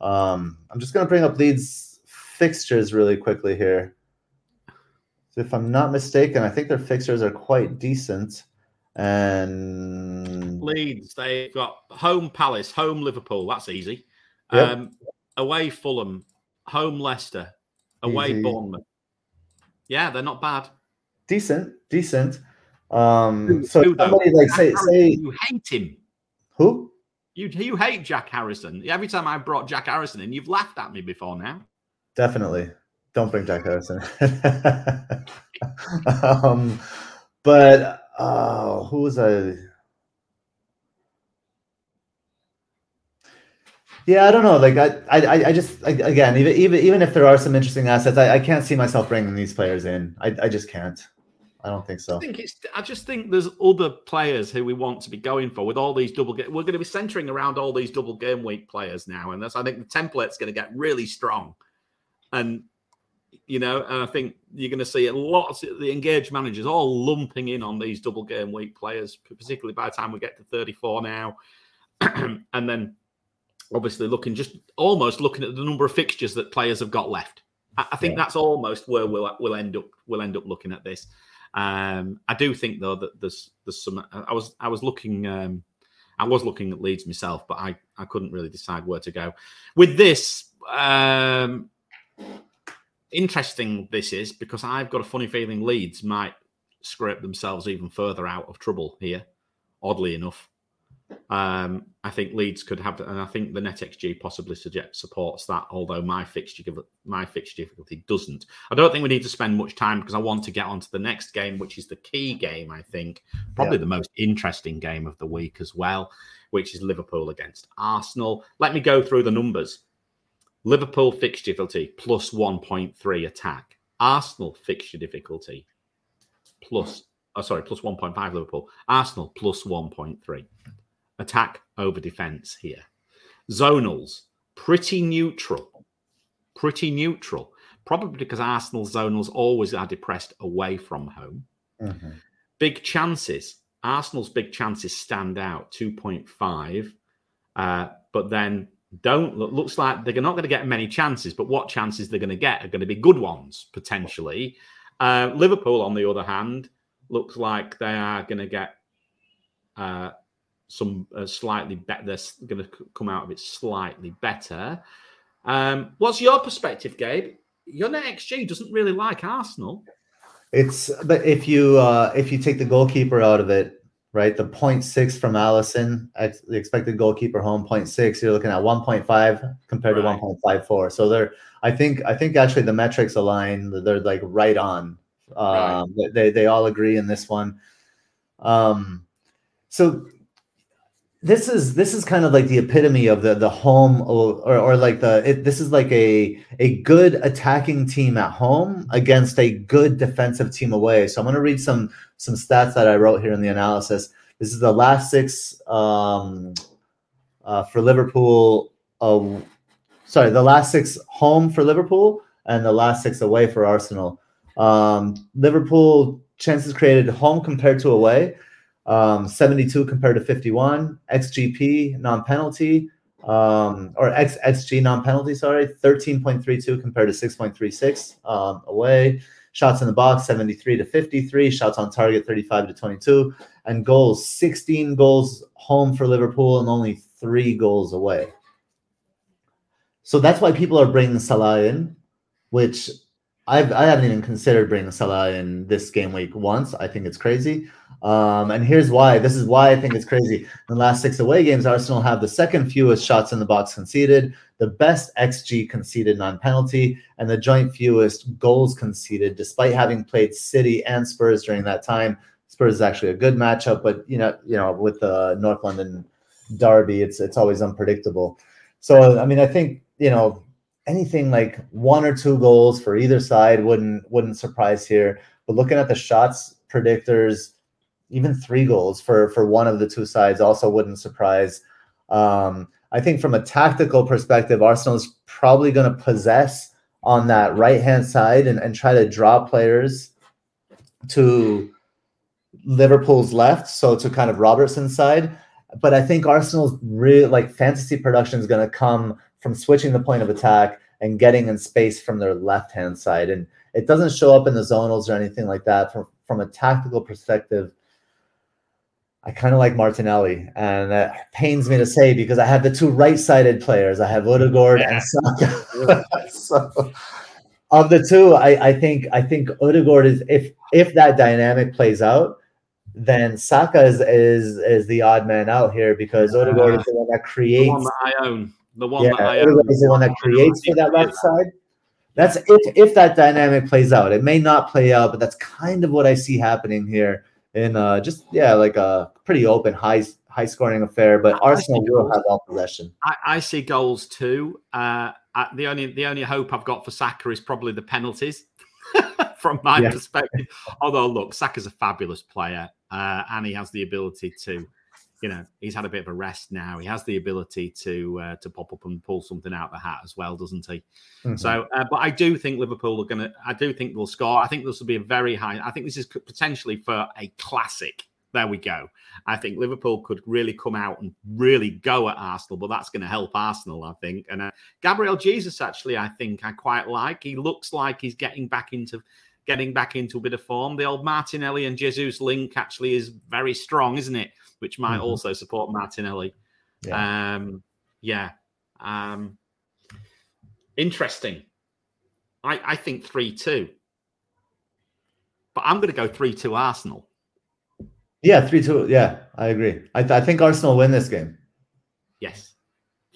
Um, I'm just going to bring up Leeds fixtures really quickly here. So if I'm not mistaken, I think their fixtures are quite decent. And Leeds, they've got home Palace, home Liverpool. That's easy. Yep. Um, away Fulham, home Leicester, away Easy. Bournemouth. Yeah, they're not bad. decent, decent. Um, so who, though? somebody like Jack say Harrison, say you hate him. who? You you hate Jack Harrison. Every time I brought Jack Harrison in, you've laughed at me before now. Definitely. Don't bring Jack Harrison. um, but uh, who was I? Yeah, I don't know. Like I, I, I just I, again, even even even if there are some interesting assets, I, I can't see myself bringing these players in. I, I just can't. I don't think so. I think it's. I just think there's other players who we want to be going for with all these double. Game, we're going to be centering around all these double game week players now, and that's. I think the template's going to get really strong, and you know, and I think you're going to see a lot of the engaged managers all lumping in on these double game week players, particularly by the time we get to 34 now, and then obviously looking just almost looking at the number of fixtures that players have got left. I, I think yeah. that's almost where we'll we'll end up we'll end up looking at this. Um, I do think though that there's there's some. I was I was looking. Um, I was looking at Leeds myself, but I I couldn't really decide where to go with this. Um, interesting this is because I've got a funny feeling Leeds might scrape themselves even further out of trouble here. Oddly enough, um, I think Leeds could have, and I think the NetXG possibly suggest, supports that. Although my fixture my fixture difficulty doesn't. I don't think we need to spend much time because I want to get on to the next game, which is the key game. I think probably yeah. the most interesting game of the week as well, which is Liverpool against Arsenal. Let me go through the numbers. Liverpool fixture difficulty plus 1.3 attack. Arsenal fixture difficulty plus, oh, sorry, plus 1.5 Liverpool. Arsenal plus 1.3 attack over defense here. Zonals, pretty neutral. Pretty neutral. Probably because Arsenal's zonals always are depressed away from home. Mm-hmm. Big chances. Arsenal's big chances stand out 2.5. Uh, but then don't look, looks like they're not going to get many chances, but what chances they're going to get are going to be good ones potentially. Uh, Liverpool, on the other hand, looks like they are going to get uh, some uh, slightly better. They're going to come out of it slightly better. Um, what's your perspective, Gabe? Your net XG doesn't really like Arsenal. It's but if you uh, if you take the goalkeeper out of it, right? The 0.6 from Alisson, the expected goalkeeper home 0.6. You're looking at 1.5 compared right. to 1.54. So they're, I think, I think actually the metrics align. They're like right on. Um, right. They they all agree in this one. Um, so this is this is kind of like the epitome of the the home or or, like the it, this is like a a good attacking team at home against a good defensive team away. So I'm going to read some some stats that I wrote here in the analysis. This is the last six um, uh, for Liverpool. Uh, sorry, the last six home for Liverpool and the last six away for Arsenal. Um, Liverpool chances created home compared to away um, 72 compared to 51. XGP non penalty, um, or X, XG non penalty, sorry, 13.32 compared to 6.36 um, away. Shots in the box 73 to 53. Shots on target 35 to 22. And goals 16 goals home for Liverpool and only three goals away. So that's why people are bringing Salah in, which I've, I haven't even considered bringing Salah in this game week once. I think it's crazy. Um, and here's why. This is why I think it's crazy. In the last six away games, Arsenal have the second fewest shots in the box conceded, the best XG conceded non penalty, and the joint fewest goals conceded, despite having played City and Spurs during that time. Spurs is actually a good matchup, but you know, you know, with the North London derby, it's it's always unpredictable. So I mean, I think you know anything like one or two goals for either side wouldn't wouldn't surprise here. But looking at the shots predictors even three goals for for one of the two sides also wouldn't surprise. Um, I think from a tactical perspective, Arsenal is probably going to possess on that right hand side and, and try to draw players to Liverpool's left, so to kind of Robertson's side. But I think Arsenal's real like fantasy production is going to come from switching the point of attack and getting in space from their left hand side. And it doesn't show up in the zonals or anything like that. From from a tactical perspective, I kind of like Martinelli, and that pains me to say because I have the two right-sided players. I have Odegaard yeah. and Saka. so, of the two, I, I think I think Odegaard is if if that dynamic plays out, then Saka is is is the odd man out here because Odegaard is the one that creates. The one that I own. The one yeah, that I Odegaard own. is the one that creates for that left side. That's if if that dynamic plays out. It may not play out, but that's kind of what I see happening here. In uh, just yeah, like a pretty open, high high scoring affair. But I- Arsenal will goals. have all possession. I, I see goals too. Uh, I, the only the only hope I've got for Saka is probably the penalties, from my Yeah. perspective. Although, look, Saka's a fabulous player, uh, and he has the ability to, you know, he's had a bit of a rest now. He has the ability to uh, to pop up and pull something out of the hat as well, doesn't he? Mhm. So, uh, but I do think Liverpool are going to. I do think they'll score. I think this will be a very high. I think this is potentially for a classic. There we go. I think Liverpool could really come out and really go at Arsenal, but that's going to help Arsenal, I think. And uh, Gabriel Jesus, actually, I think I quite like. He looks like he's getting back into getting back into a bit of form. The old Martinelli and Jesus link actually is very strong, isn't it? Which might Mhm. also support Martinelli. Yeah. Um, yeah. Um, interesting. I, I think 3 2. But I'm going to go 3 2 Arsenal. yeah, three two. Yeah, I agree. I, th- I think Arsenal win this game. Yes.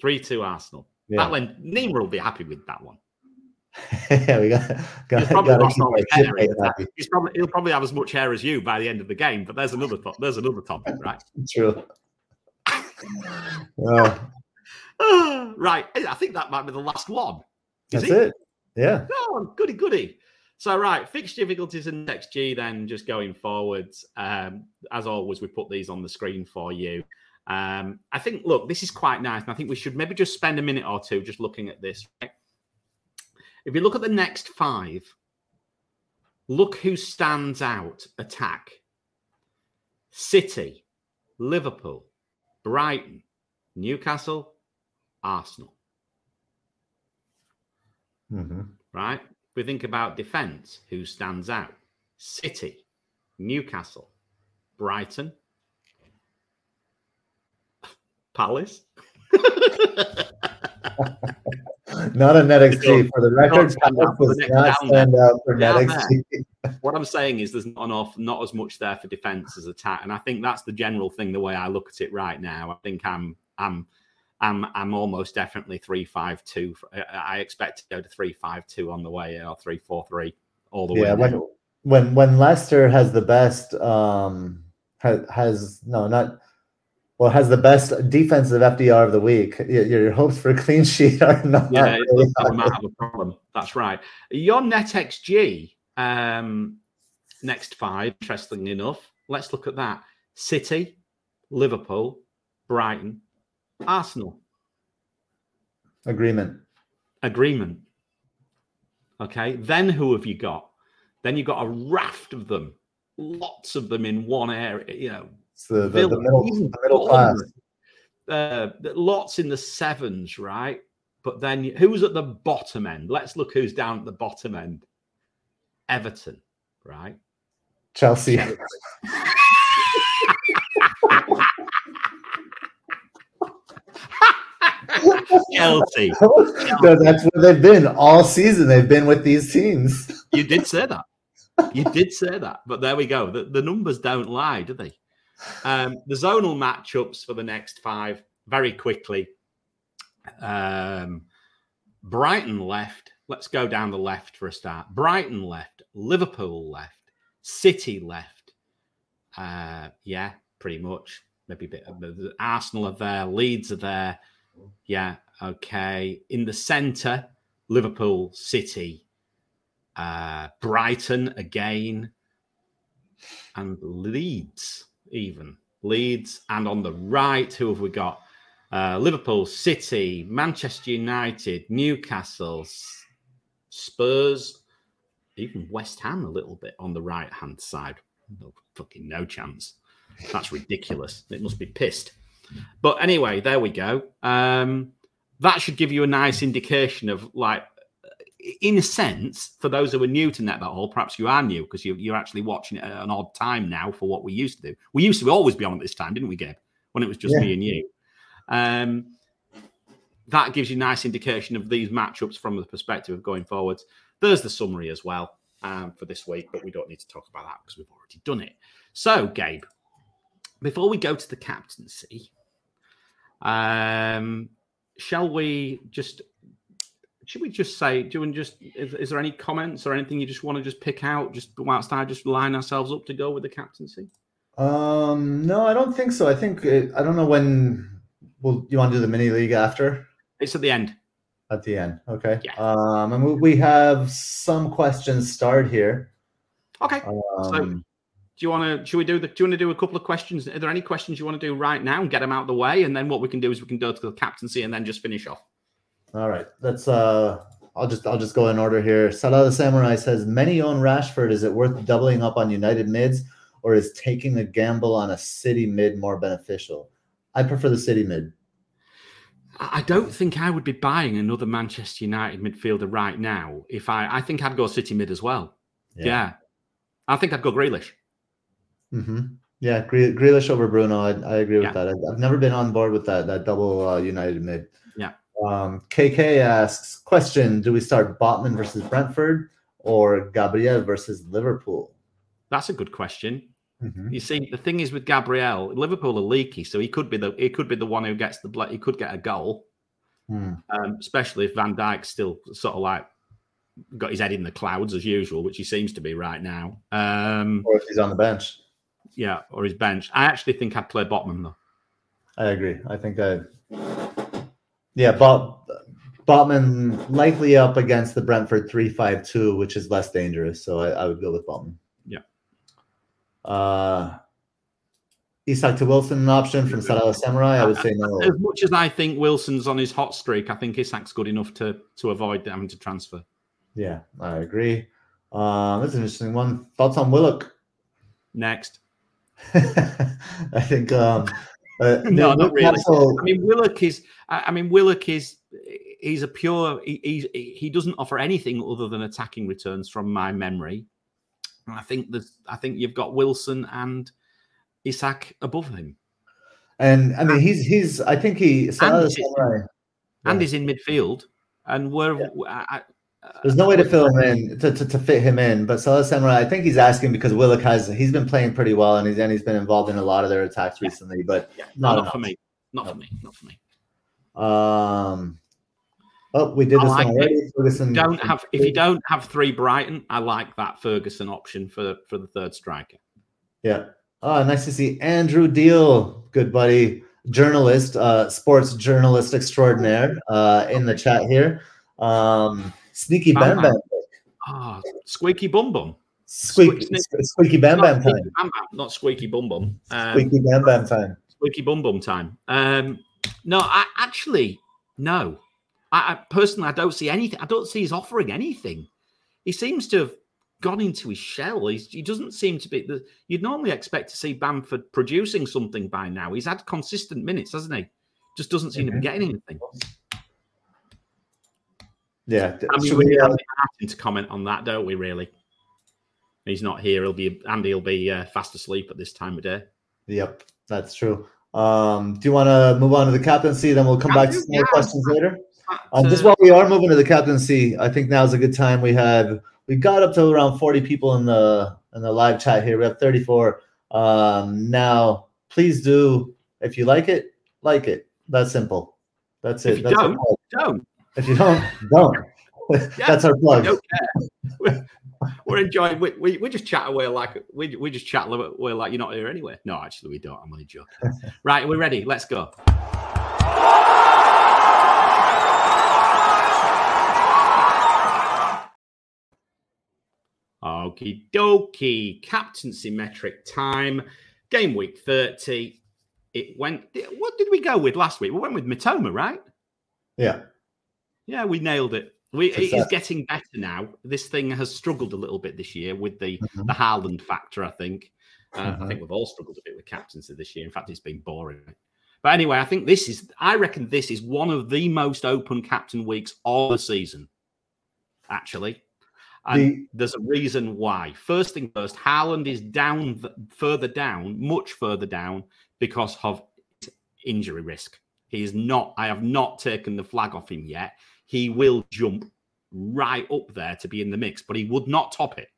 3 2 Arsenal. Yeah, That one, Nima will be happy with that one. yeah, we got got He's probably got to lost keep all our his hair. shipmate happy. He's probably, he'll probably have as much hair as you by the end of the game, but there's another there's another topic, right? True. Oh, right. I think that might be the last one. Is that's it. Yeah. Oh, goody, goody. So, right, fixture difficulties and XG then just going forwards. Um, as always, we put these on the screen for you. Um, I think, look, this is quite nice. And I think we should maybe just spend a minute or two just looking at this. Right? If you look at the next five, look who stands out attack City, Liverpool, Brighton, Newcastle, Arsenal. hmm right? We think about defense, who stands out? City, Newcastle, Brighton, Palace. Not a net XG for the record. stand out for the Palace does not stand out for net Down what I'm saying is there's not enough, not as much there for defense as attack, and I think that's the general thing. The way I look at it right now, I think I'm, I'm, I'm, I'm almost definitely three five two. I expect to go to three five two on the way, or three four three all the Yeah, way. when when when Leicester has the best um has, has no not well has the best defensive FDR of the week. Your, your hopes for a clean sheet are not. Yeah, really might have a problem. That's right. Your net XG, um, next five, interestingly enough, let's look at that. City, Liverpool, Brighton, Arsenal. Agreement. Agreement. Okay. Then who have you got? Then you've got a raft of them, lots of them in one area, you know, It's the, the, the middle the middle class. Uh, lots in the sevens, right? But then who's at the bottom end? Let's look who's down at the bottom end. Everton, right? Chelsea. Chelsea. No, that's where they've been all season. They've been with these teams. You did say that. You did say that. But there we go. The, the numbers don't lie, do they? Um, the zonal matchups for the next five, very quickly. Um, Brighton left. Let's go down the left for a start. Brighton left. Liverpool left. City left. Uh, yeah, pretty much. Maybe a bit of Arsenal are there. Leeds are there. Yeah, okay. In the centre, Liverpool, City, uh, Brighton again, and Leeds, even Leeds. And on the right, who have we got? Uh, Liverpool, City, Manchester United, Newcastle, Spurs, even West Ham a little bit on the right hand side. No, fucking no chance. That's ridiculous. It must be pissed. But anyway, there we go. Um, that should give you a nice indication of like in a sense, for those who are new to Net That Haul, perhaps you are new because you, you're actually watching it at an odd time now for what we used to do. We used to always be on at this time, didn't we, Gabe? When it was just Yeah. me and you. Um, that gives you a nice indication of these matchups from the perspective of going forwards. There's the summary as well um, for this week, but we don't need to talk about that because we've already done it. So, Gabe, before we go to the captaincy, um, shall we just should we just say? Do you want just? Is, is, there any comments or anything you just want to just pick out? Just whilst I just line ourselves up to go with the captaincy. Um, no, I don't think so. I think it, I don't know when. Well, you want to do the mini league after? It's at the end. At the end, okay. Yeah. Um, and we have some questions start here. Okay. Um, so, do you want to? Should we do the? Do you want to do a couple of questions? Are there any questions you want to do right now and get them out of the way, and then what we can do is we can go to the captaincy and then just finish off. All right, let's. Uh, I'll just I'll just go in order here. Salah the Samurai says many own Rashford. Is it worth doubling up on United mids, or is taking a gamble on a City mid more beneficial? I prefer the City mid. I don't think I would be buying another Manchester United midfielder right now. If I, I think I'd go City mid as well. Yeah, yeah. I think I'd go Grealish. Mm-hmm. Yeah, Gre- Grealish over Bruno. I, I agree with yeah. that. I, have never been on board with that that double uh, United mid. Um, KK asks, question: Do we start Botman versus Brentford or Gabriel versus Liverpool? That's a good question. Mm-hmm. You see, the thing is with Gabriel, Liverpool are leaky, so he could be the he could be the one who gets the he could get a goal, mm. um, especially if Van Dijk's still sort of like got his head in the clouds as usual, which he seems to be right now. Um, or if he's on the bench, yeah, or his bench. I actually think I'd play Botman though. I agree. I think I, yeah, Bot, Botman likely up against the Brentford three five two, which is less dangerous. So I, I would go with Botman. Yeah. Uh, Isak to Wilson, an option from Salah Samurai. I would say no. As much as I think Wilson's on his hot streak, I think Isak's good enough to to avoid having to transfer. Yeah, I agree. Um, that's an interesting one. Thoughts on Willock? Next. I think. Um, uh, no, not really. I mean, Willock is. I mean, Willock is. He's a pure. He, he he doesn't offer anything other than attacking returns from my memory. And I think that I think you've got Wilson and Isak above him. And I mean, he's he's. I think he. And, he's, in, and he's in midfield, and we're. Yeah. I, there's no way to fill him in to, to, to fit him in, but Salah Samurai, I think he's asking because Willock has he's been playing pretty well and he's and he's been involved in a lot of their attacks yeah. recently, but yeah. not, not for me. Not no. for me. Not for me. Um, Oh, we did this like already. Ferguson. Don't have if you don't have three Brighton, I like that Ferguson option for for the third striker. Yeah. Oh, nice to see Andrew Deal, good buddy, journalist, uh, sports journalist extraordinaire, uh, in the chat here. Um, sneaky Bam Bam. Ah, oh, squeaky bum bum. Squeaky, Sque- squeaky Bam Bam time. Bam, bam, not squeaky bum bum. Um, squeaky Bam Bam time. Squeaky bum bum time. Um, no, I actually no. I, I, personally, I don't see anything. I don't see he's offering anything. He seems to have gone into his shell. He's, he doesn't seem to be. The, you'd normally expect to see Bamford producing something by now. He's had consistent minutes, hasn't he? Just doesn't seem mm-hmm. to be getting anything. Yeah, I mean, we have to comment on that, don't we? Really, he's not here. He'll be Andy. He'll be uh, fast asleep at this time of day. Yep, that's true. Um, do you want to move on to the captaincy? Then we'll come back to some more questions later. Um, just while we are moving to the captaincy, I think now is a good time. We have we got up to around 40 people in the in the live chat here. We have 34. Um, now, please do if you like it, like it. That's simple. That's it. That's don't, don't. If you don't, don't. Yeah, That's our plug. We're, we're enjoying. We, we, we just chat away like we, we just chat away like you're not here anyway. No, actually, we don't. I'm only joking. right, we're ready. Let's go. Okie dokie. Captaincy metric time. Game week 30. It went. What did we go with last week? We went with Mitoma, right? Yeah. Yeah, we nailed it. We, it is getting better now. This thing has struggled a little bit this year with the mm-hmm. the Haaland factor. I think. Uh, mm-hmm. I think we've all struggled a bit with captaincy this year. In fact, it's been boring. But anyway, I think this is. I reckon this is one of the most open captain weeks of the season. Actually, and the, there's a reason why. First thing first, Haaland is down further down, much further down because of injury risk. He is not, I have not taken the flag off him yet. He will jump right up there to be in the mix, but he would not top it.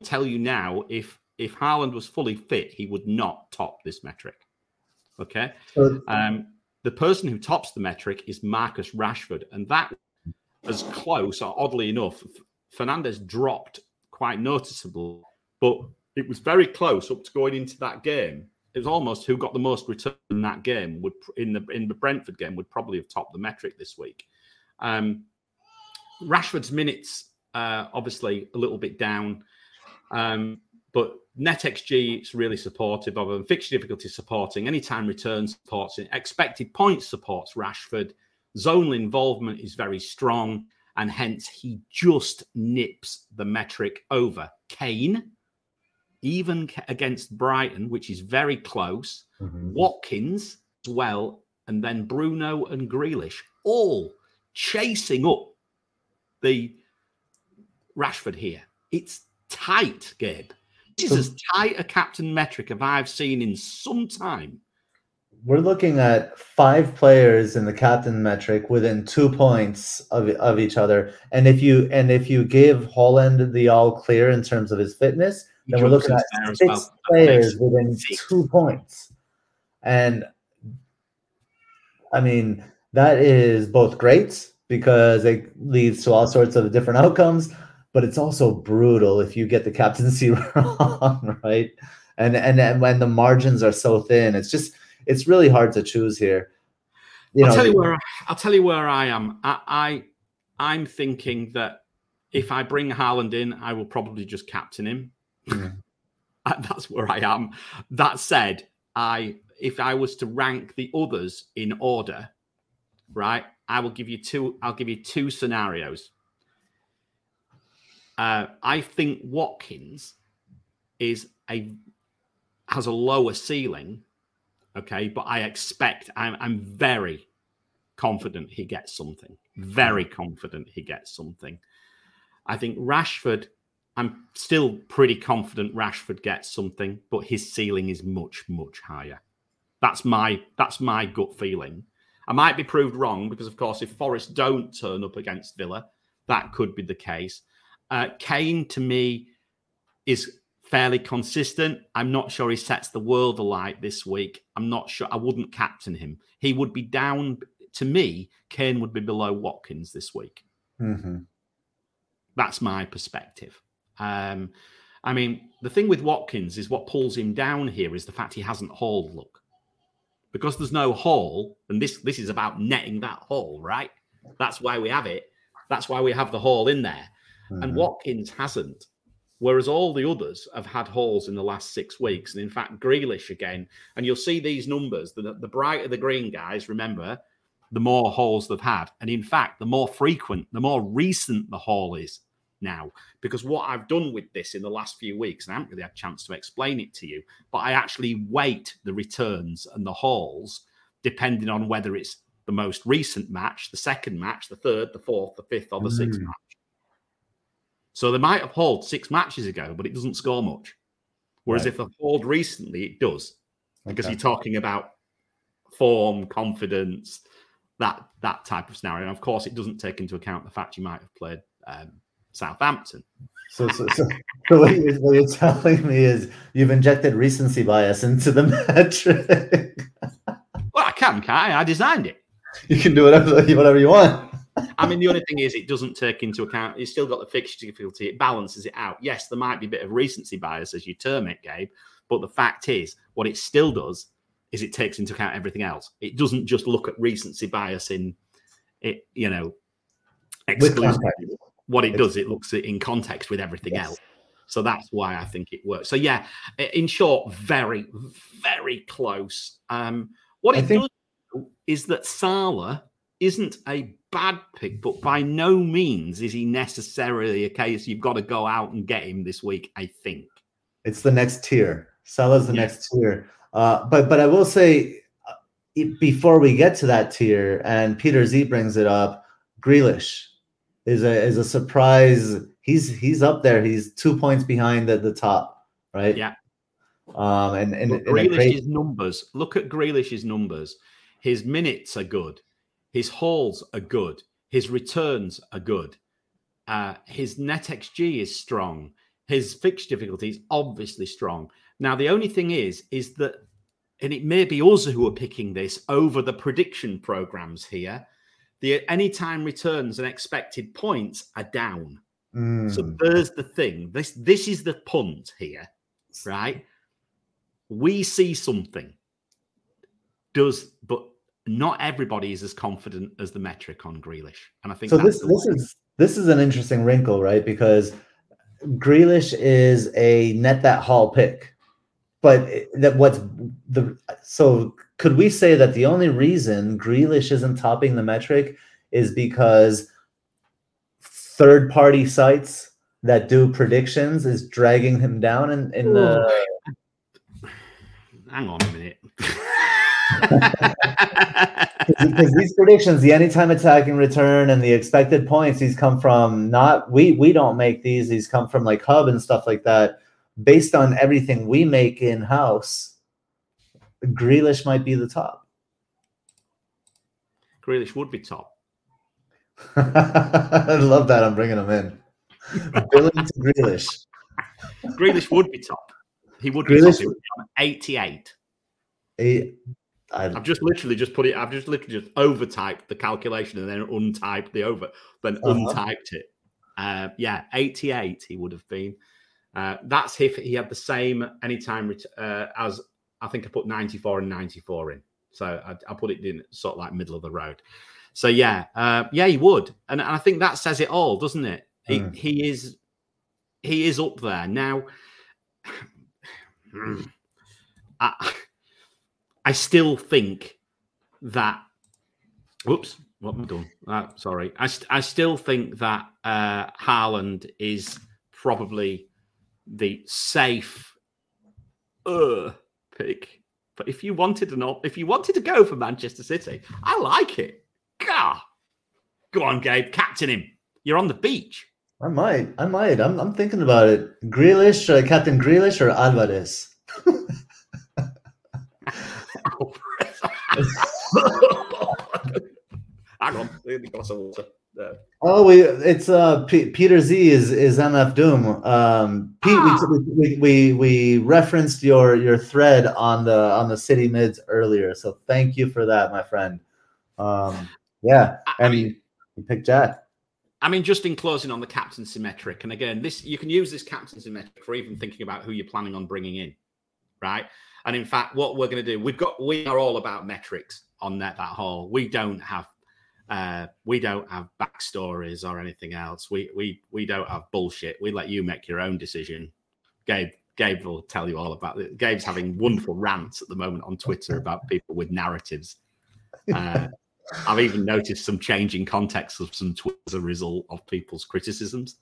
I'll tell you now, if if Haaland was fully fit, he would not top this metric. Okay. Um, the person who tops the metric is Marcus Rashford, and that as close, or oddly enough, Fernandes dropped quite noticeable, but it was very close up to going into that game. It was almost who got the most return in that game would in the in the Brentford game would probably have topped the metric this week. Um, Rashford's minutes uh, obviously a little bit down, um, but NetXG is really supportive of him. Fixture difficulty supporting, anytime return supports it. Expected points supports Rashford. Zonal involvement is very strong, and hence he just nips the metric over. Kane, even against Brighton, which is very close. Mm-hmm. Watkins as well, and then Bruno and Grealish, all chasing up the Rashford here. It's tight, Gabe. This is as tight a captain metric as I've seen in some time. We're looking at five players in the captain metric within two points of, of each other. And if you and if you give Haaland the all clear in terms of his fitness, he then we're looking at six well. players within six. two points. And I mean, that is both great because it leads to all sorts of different outcomes but it's also brutal if you get the captaincy wrong, right? And and and when the margins are so thin, it's just it's really hard to choose here. You I'll know, tell you where I'll tell you where I am. I, I am thinking that if I bring Haaland in, I will probably just captain him. Yeah. That's where I am. That said, I if I was to rank the others in order, right? I will give you two. I'll give you two scenarios. Uh, I think Watkins is a has a lower ceiling, okay, but I expect I'm, I'm very confident he gets something. Very confident he gets something. I think Rashford. I'm still pretty confident Rashford gets something, but his ceiling is much much higher. That's my that's my gut feeling. I might be proved wrong because, of course, if Forest don't turn up against Villa, that could be the case. Uh, Kane to me is fairly consistent. I'm not sure he sets the world alight this week. I'm not sure. I wouldn't captain him. He would be down. To me, Kane would be below Watkins this week. Mm-hmm. That's my perspective. Um, I mean, the thing with Watkins is what pulls him down here is the fact he hasn't hauled. Look, because there's no haul, and this this is about netting that haul, right? That's why we have it. That's why we have the haul in there mm-hmm. and Watkins hasn't. Whereas all the others have had hauls in the last six weeks. And in fact, Grealish again. And you'll see these numbers. The, the brighter the green guys, remember, the more hauls they've had. And in fact, the more frequent, the more recent the haul is now. Because what I've done with this in the last few weeks, and I haven't really had a chance to explain it to you, but I actually weight the returns and the hauls depending on whether it's the most recent match, the second match, the third, the fourth, the fifth, or the mm. sixth match. So they might have hauled six matches ago, but it doesn't score much. Whereas right. if they've hauled recently, it does. Because okay. you're talking about form, confidence, that that type of scenario. And of course, it doesn't take into account the fact you might have played um, Southampton. So, so, so, so what, you're, what, you're, telling me is you've injected recency bias into the metric. well, I can, can't I? I designed it. You can do whatever whatever you want. I mean, the only thing is, it doesn't take into account. It's still got the fixture difficulty. It balances it out. Yes, there might be a bit of recency bias, as you term it, Gabe. But the fact is, what it still does is it takes into account everything else. It doesn't just look at recency bias in it. You know, exclusively. What it does, it looks in context with everything yes. else. So that's why I think it works. So yeah, in short, very, very close. Um, what it think- does is that Salah isn't a bad pick, but by no means is he necessarily a case you've got to go out and get him this week. I think it's the next tier. Salah's the next tier. Uh, but but I will say uh, before we get to that tier, and Peter Z brings it up, Grealish is a is a surprise. He's he's up there. He's two points behind at the top, right? Yeah. Um, and and, and Grealish's great... numbers. Look at Grealish's numbers. His minutes are good. His hauls are good. His returns are good. Uh, his net XG is strong. His fixture difficulty is obviously strong. Now, the only thing is, is that, and it may be us who are picking this over the prediction programs here, the anytime returns and expected points are down. So Mm. there's the thing. This this is the punt here, right? We see something. Does but not everybody is as confident as the metric on Grealish, and I think So that's this this way- is this is an interesting wrinkle, right? Because Grealish is a net that haul pick, but that what's the so could we say that the only reason Grealish isn't topping the metric is because third party sites that do predictions is dragging him down in, in the hang on a minute. because these predictions, the anytime attacking return and the expected points, these come from not we we don't make these. These come from like Hub and stuff like that. Based on everything we make in house, Grealish might be the top. Grealish would be top. I love that. I'm bringing him in. Billing to Grealish. Grealish would be top. He would be Grealish- top. Would be 88. He- I, I've just literally just put it. I've just literally just overtyped the calculation and then untyped the over, then Uh-huh. untyped it. Uh, yeah, 88 he would have been. Uh, that's if he had the same anytime ret- uh, as I think I put 94 and 94 in. So I, I put it in sort of like middle of the road. So yeah, uh, yeah, he would, and, and I think that says it all, doesn't it? He, Mm. he is he is up there now. I, I still think that. Whoops, what am I doing? Uh, sorry, I, st- I still think that uh, Haaland is probably the safe uh, pick. But if you wanted an op- if you wanted to go for Manchester City, I like it. Gah. Go on, Gabe, captain him. You're on the beach. I might. I might. I'm, I'm thinking about it. Grealish, uh, Captain Grealish, or Alvarez? Hang on, let me glass of water. There. Oh, we it's uh P- Peter Z is is MF Doom. Um, Pete, Ah. we, we we we referenced your your thread on the on the city mids earlier, so thank you for that, my friend. Um, yeah, I- I mean- you picked Jack. I mean, just in closing on the captain symmetric, and again, this you can use this captain symmetric for even thinking about who you're planning on bringing in, right? And in fact, what we're going to do, we've got we are all about metrics on that that whole. We don't have uh we don't have backstories or anything else. We we we don't have bullshit. We let you make your own decision. Gabe Gabe will tell you all about it. Gabe's having wonderful rants at the moment on Twitter about people with narratives. Uh, I've even noticed some changing context of some tweets as a result of people's criticisms.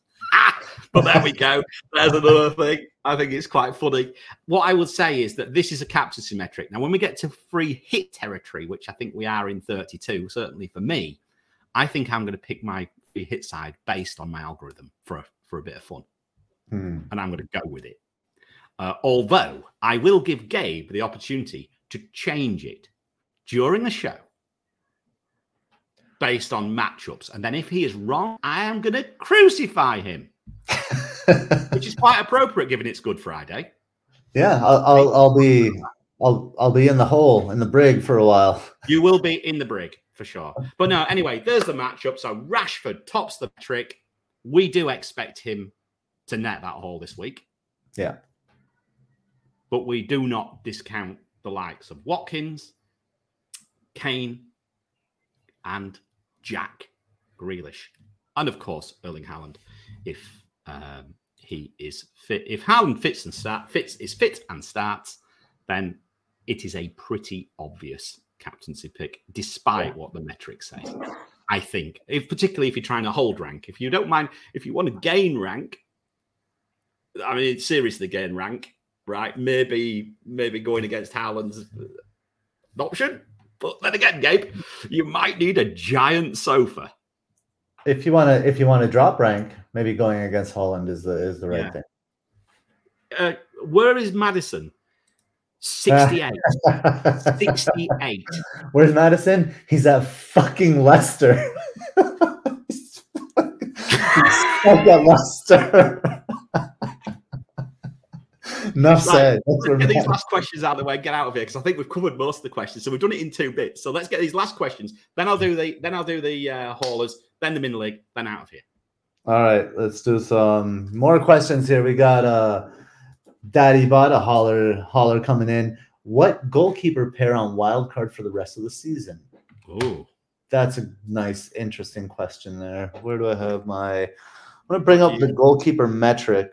But there we go. There's another thing. I think it's quite funny. What I would say is that this is a captain symmetric. Now, when we get to free hit territory, which I think we are in 32, certainly for me, I think I'm going to pick my free hit side based on my algorithm for a, for a bit of fun, Hmm. and I'm going to go with it. Uh, although I will give Gabe the opportunity to change it during the show based on matchups. And then if he is wrong, I am going to crucify him, which is quite appropriate given it's Good Friday. yeah, I'll, I'll I'll be I'll I'll be in the hole in the brig for a while. You will be in the brig for sure. But no, anyway, there's the matchup. So Rashford tops the trick. We do expect him to net that haul this week. Yeah. But we do not discount the likes of Watkins, Kane, and Jack Grealish. And of course, Erling Haaland, if um, he is fit. If Haaland fits and start fits is fit and starts, then it is a pretty obvious captaincy pick, despite what the metrics say. I think, if particularly if you're trying to hold rank, if you don't mind, if you want to gain rank, I mean, seriously gain rank, right? Maybe, maybe going against Haaland's an option. But then again, Gabe, you might need a giant sofa. If you want to if you want to drop rank, maybe going against Haaland is the is the right Yeah. thing. Uh, where is Maddison? 68. 68. Where's Maddison? He's at fucking Leicester. He's fucking- at Leicester. Enough said. Let's get these last questions out of the way. Get out of here because I think we've covered most of the questions. So we've done it in two bits. So let's get these last questions. Then I'll do the then I'll do the uh, haulers. Then the min league. Then out of here. All right, let's do some more questions here. We got uh Daddy Bot, a holler holler coming in. What goalkeeper pair on wild card for the rest of the season? Oh, That's a nice, interesting question there. Where do I have my? I'm gonna bring up the goalkeeper metric.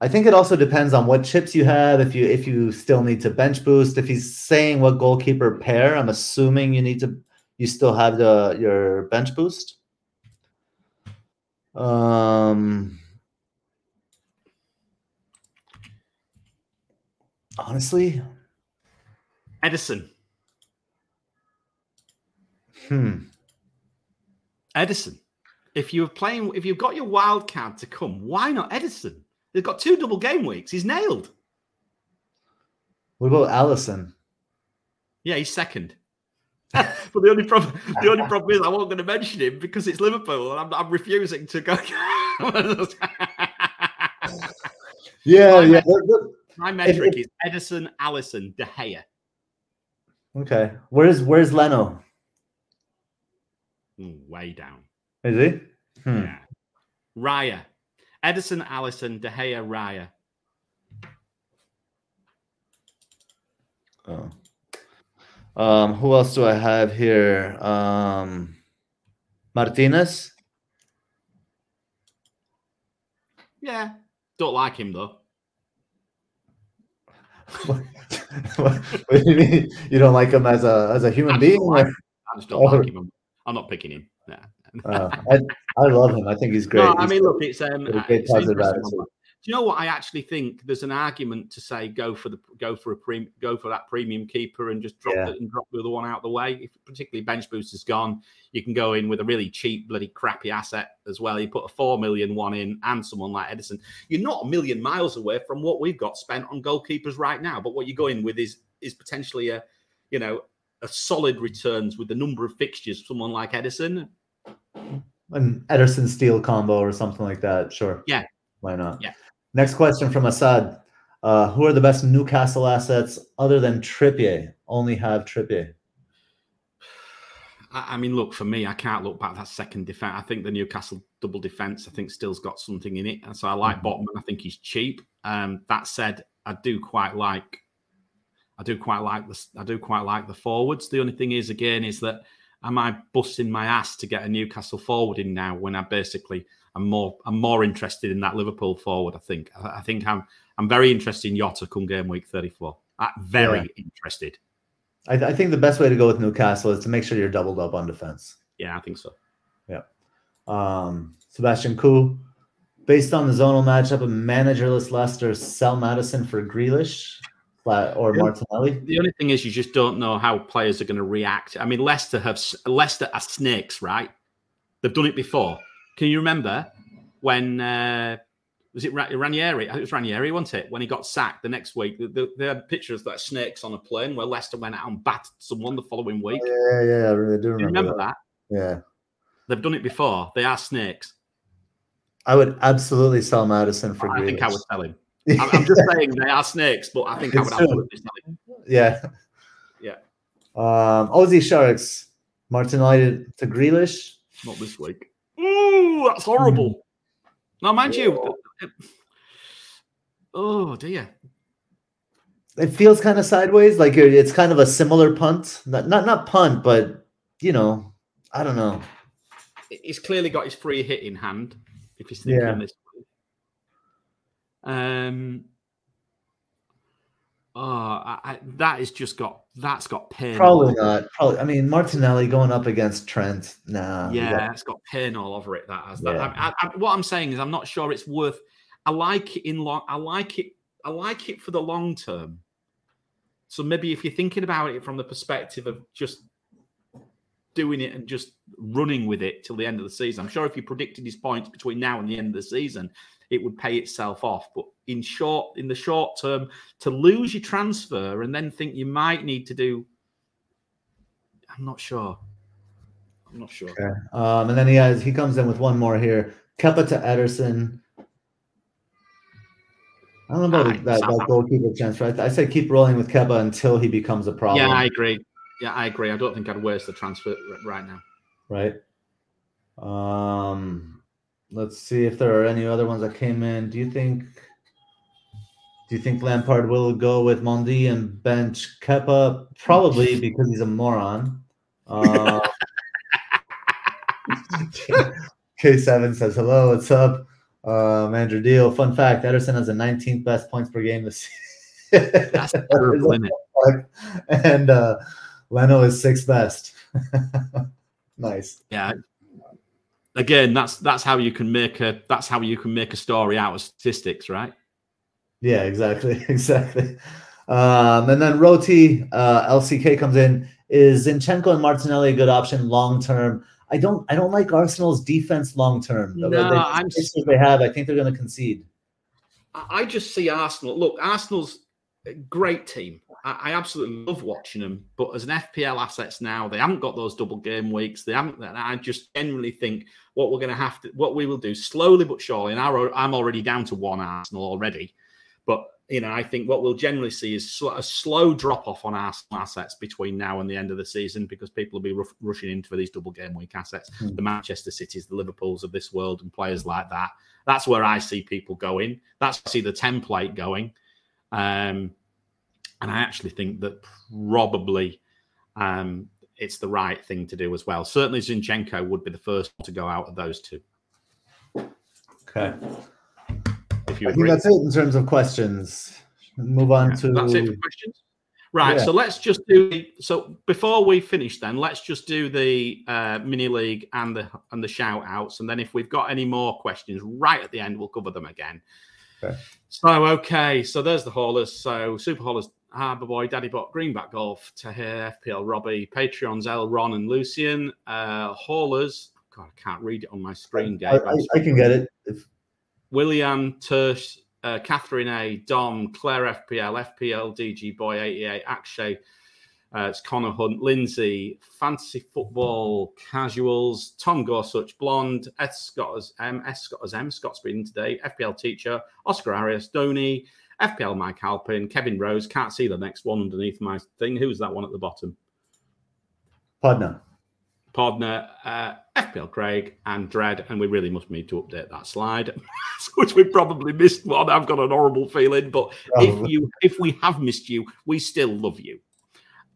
I think it also depends on what chips you have. If you if you still need to bench boost. If he's saying what goalkeeper pair, I'm assuming you need to. You still have the your bench boost. Um. Honestly, Ederson. hmm. Ederson. If you're playing, if you've got your wild card to come, why not Ederson? They've got two double game weeks. He's nailed. What about Alisson? Yeah, he's second. But the only problem, the only problem is I wasn't going to mention him because it's Liverpool, and I'm, I'm refusing to go. Yeah, Fine, yeah. mate. My metric is Ederson, Alisson, De Gea. Okay. Where's Where's Leno? Way down. Is he? Hmm. Yeah. Raya. Ederson, Alisson, De Gea, Raya. Oh. Um, who else do I have here? Um, Martinez. Yeah. Don't like him though. what, what do you mean? You don't like him as a as a human I being? don't like. I just don't Oh. like him. I'm, I'm not picking him. Nah. Uh, I, I love him. I think he's great. No, I He's mean, look, it's um, a great it's positive interesting attitude. one. Do you know what? I actually think there's an argument to say go for the go for a pre, go for that premium keeper and just drop Yeah. the, and drop the other one out the way. If particularly bench boost is gone, you can go in with a really cheap, bloody crappy asset as well. You put a four million one in and someone like Ederson. You're not a million miles away from what we've got spent on goalkeepers right now. But what you're going with is is potentially a, you know, a solid returns with the number of fixtures. Someone like Ederson, an Ederson Steele combo or something like that. Sure. Yeah. Why not? Yeah. Next question from Asad. Uh, who are the best Newcastle assets other than Trippier? Only have Trippier. I mean, look for me, I can't look back that second defense. I think the Newcastle double defense, I think, still's got something in it. And so I like Mhm. Botman. I think he's cheap. Um, that said, I do quite like, I do quite like the, I do quite like the forwards. The only thing is, again, is that am I busting my ass to get a Newcastle forward in now when I basically I'm more, I'm more interested in that Liverpool forward. I think, I, I think I'm, I'm very interested in Jota come game week 34. Uh, very interested. I, I think the best way to go with Newcastle is to make sure you're doubled up on defense. Yeah, I think so. Yeah. Um, Sebastian Koo, based on the zonal matchup of managerless Leicester, sell Maddison for Grealish or Yeah. Martinelli. The only thing is, you just don't know how players are going to react. I mean, Leicester have Leicester are snakes, right? They've done it before. Can you remember when uh, was it Ranieri? I think it was Ranieri, wasn't it? When he got sacked the next week, the, the, they had pictures like snakes on a plane where Leicester went out and battered someone the following week. Yeah, yeah, I really do Do remember, you remember that. that? Yeah. They've done it before. They are snakes. I would absolutely sell Maddison for I Grealish. think I would sell him. I'm, I'm just saying they are snakes, but I think I It's would true. absolutely tell him. Yeah. Yeah. Um, Aussie Sharks, Martinelli to Grealish. Not this week. Ooh, that's horrible. Now, mind you, oh dear. It feels kind of sideways, like it's kind of a similar punt. Not not, not punt, but you know, I don't know. He's clearly got his free hit in hand. If he's thinking Yeah. this. way. Um. Oh, I, I, that has just got that's got pain. Probably not. Probably. I mean, Martinelli going up against Trent. Nah. Yeah, got- it's got pain all over it. That has. That, Yeah. I, what I'm saying is, I'm not sure it's worth. I like it in long. I like it. I like it for the long term. So maybe if you're thinking about it from the perspective of just doing it and just running with it till the end of the season, I'm sure if you predicted his points between now and the end of the season, it would pay itself off. But in short, in the short term, to lose your transfer and then think you might need to do, I'm not sure. I'm not sure. Okay. Um, and then he has he comes in with one more here. Kepa to Ederson. I don't know about Aye, that, that goalkeeper transfer. I, I say keep rolling with Kepa until he becomes a problem. Yeah, I agree. Yeah, I agree. I don't think I'd waste the transfer right now. right? Um, let's see if there are any other ones that came in. Do you think? Do you think Lampard will go with Mendy and bench Kepa? Probably because he's a moron. Uh, K7 says hello. What's up, um, Andrew Deal? Fun fact: Ederson has the 19th best points per game this season. That's isn't and uh, Leno is sixth best. nice. Yeah. Again, that's that's how you can make a that's how you can make a story out of statistics, right? Yeah, exactly, exactly. Um, and then Roti uh, LCK comes in. Is Zinchenko and Martinelli a good option long term? I don't. I don't like Arsenal's defense long term. No, they, I'm the they have. I think they're going to concede. I just see Arsenal. Look, Arsenal's a great team. I, I absolutely love watching them. But as an FPL assets now, they haven't got those double game weeks. They haven't. and I just generally think what we're going to have to, what we will do slowly but surely. And I'm already down to one Arsenal already. But you know, I think what we'll generally see is a slow drop off on Arsenal assets between now and the end of the season because people will be ruff- rushing into for these double game week assets. Hmm. The Manchester Cities, the Liverpools of this world, and players like that. That's where I see people going. That's where I see the template going. Um, and I actually think that probably um, it's the right thing to do as well. Certainly, Zinchenko would be the first to go out of those two. Okay. If you I think agree, that's it in terms of questions. Move on Yeah, to. that's it for questions. Right. Yeah. So let's just do. So before we finish, then let's just do the uh, mini league and the and the shout outs, and then if we've got any more questions right at the end, we'll cover them again. Okay. So okay, so there's the haulers. So super haulers, Harbour Boy, Daddy Bot, Greenback Golf, Tahir, FPL, Robbie, Patreons, L, Ron, and Lucian. Uh, haulers. God, I can't read it on my screen, I, Dave. I, I can get it. If, William Tersh, uh, Catherine A, Dom, Claire FPL, FPL, DG Boy 88, Akshay, uh, it's Connor Hunt, Lindsay, Fantasy Football, Casuals, Tom Gorsuch, Blonde, S Scott as M, S Scott as M, Scott's been today, FPL Teacher, Oscar Arias, Donny, FPL Mike Halpin, Kevin Rose, can't see the next one underneath my thing. Who's that one at the bottom? Podna. Podner, uh, FPL Craig, and Dread, and we really must need to update that slide, which we probably missed one. I've got an horrible feeling, but if you if we have missed you, we still love you.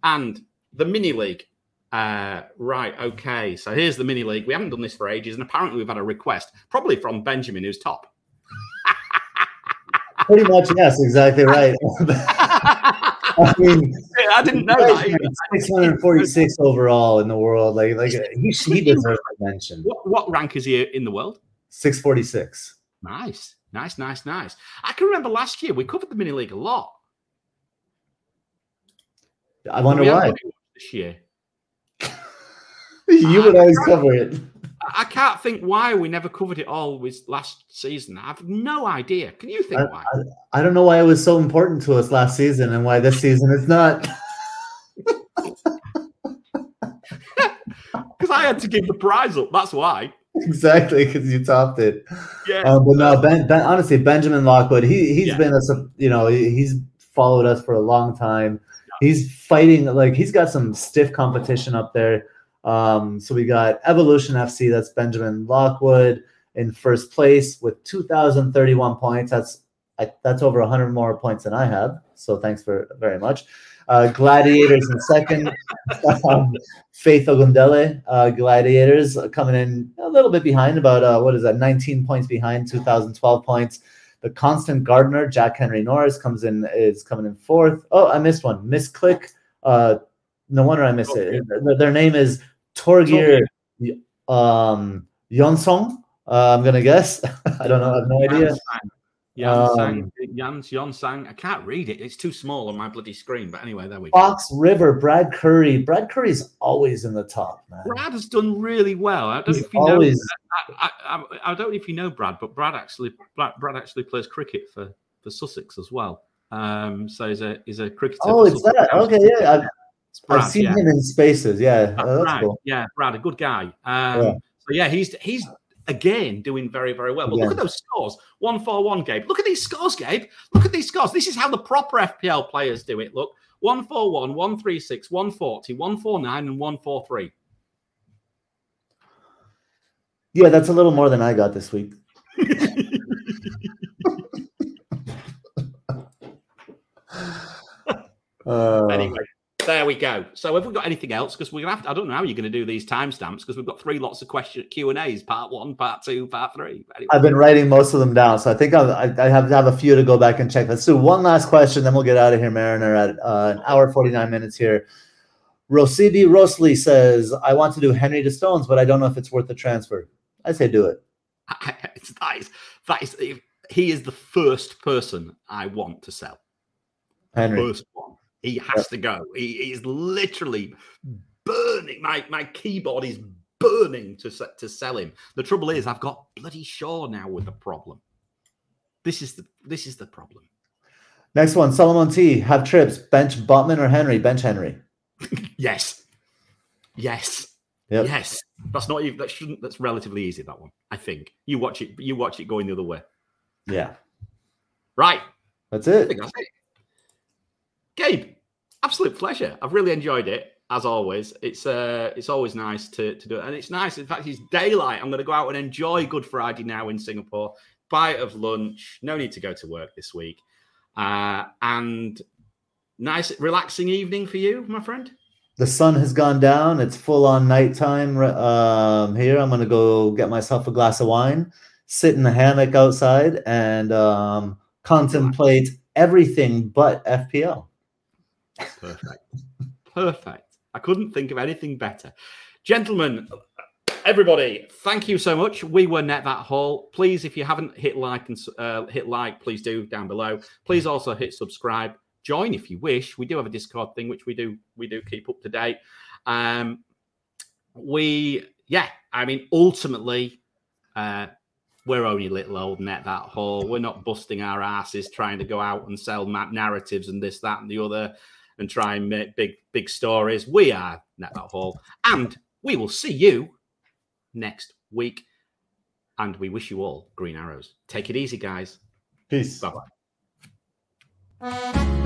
And the mini league, uh, right? Okay, so here's the mini league. We haven't done this for ages, and apparently we've had a request, probably from Benjamin, who's top. Pretty much, yes, exactly right. I mean, I didn't know that. Either. 646 overall in the world. Like, like he, he deserves a mention. What, what rank is he in the world? 646. Nice, nice, nice, nice. I can remember last year we covered the mini league a lot. I wonder why. done it much this year. You would always cover it. I I can't think why we never covered it all with last season. I've no idea. Can you think why? I don't know why it was so important to us last season and why this season is not. Because I had to give the prize up. That's why. exactly, because you topped it. Yeah. Um, but no, ben, ben, honestly, Benjamin Lockwood, he he's Yeah. been a you know he's followed us for a long time. He's fighting like he's got some stiff competition up there. Um, so we got Evolution FC. That's Benjamin Lockwood in first place with two thousand thirty-one points. That's I, that's over hundred more points than I have. So thanks for very much. Uh, Gladiators in second. um, Faith Ogundele, uh, Gladiators uh, coming in a little bit behind, about uh, what is that, 19 points behind, 2012 points. The Constant Gardner, Jack Henry Norris comes in is coming in fourth. Oh, I missed one. Miss Click. Uh, no wonder I missed it. Their, their name is Torgir um, Jonsson. Uh, I'm gonna guess. I don't know. I have no idea. Jansang. Jans Jonsang. I can't read it. It's too small on my bloody screen. But anyway, there we go. Fox River, Brad Curry. Brad Curry's always in the top, man. Brad has done really well. I don't know if you know. always I, I, I, I don't know if you know Brad, but Brad actually Brad, Brad actually plays cricket for, for Sussex as well. Um, so he's a he's a cricketer. Oh, it's Sussex that. Okay, yeah. Brad, I've seen yeah. him in spaces. Yeah, That's oh, right. cool. Yeah, Brad, a good guy. Um, Yeah. So yeah, he's he's again doing very, very well. But look at those scores 1 4 1, Gabe. Look at these scores, Gabe. Look at these scores. This is how the proper FPL players do it. Look 1 4 1, 1 3 6, 140, 149, and 143. Yeah, that's a little more than I got this week. Uh, anyway, there we go. So have we got anything else? Because we're gonna have to, I don't know how you're gonna do these timestamps because we've got three lots of question Q and A's, part one, part two, part three. Anyway. I've been writing most of them down, so I think I'll, I, I have to have a few to go back and check. Let's do one last question, then we'll get out of here, Mariner, at uh, an hour forty nine minutes here. Rosibi Rosley says, "I want to do Henry to Stones, but I don't know if it's worth the transfer." I say do it. It's- that is that is he is the first person I want to sell. Henry. First one. He has to go. He, is literally burning. My my keyboard is burning to to sell him. The trouble is, I've got bloody Shaw now with the problem. This is the this is the problem. Next one, Solomon T. Have trips. Bench Botman or Henry? Bench Henry. Yes, yes, Yep. yes. That's not even. That shouldn't. That's relatively easy. That one. I think you watch it. You watch it going the other way. Yeah. Right. That's I it. Gabe, absolute pleasure. I've really enjoyed it as always. It's uh, it's always nice to to do it, and it's nice. In fact, it's daylight. I'm going to go out and enjoy Good Friday now in Singapore. Bite of lunch. No need to go to work this week, uh, and nice, relaxing evening for you, my friend. The sun has gone down. It's full on nighttime um, here. I'm going to go get myself a glass of wine, sit in the hammock outside, and um, contemplate everything but FPL. Perfect. Perfect. I couldn't think of anything better. Gentlemen, everybody, thank you so much. We were Net That Haul. Please, if you haven't hit like and uh, hit like, please do down below. Please also hit subscribe. Join if you wish. We do have a Discord thing, which we do we do keep up to date. Um, we yeah, I mean, ultimately, uh, we're only little old net that haul. We're not busting our asses trying to go out and sell map narratives and this, that, and the other, and try and make big, big stories. We are net that haul, and we will see you next week. And we wish you all green arrows. Take it easy, guys. Peace. Bye bye.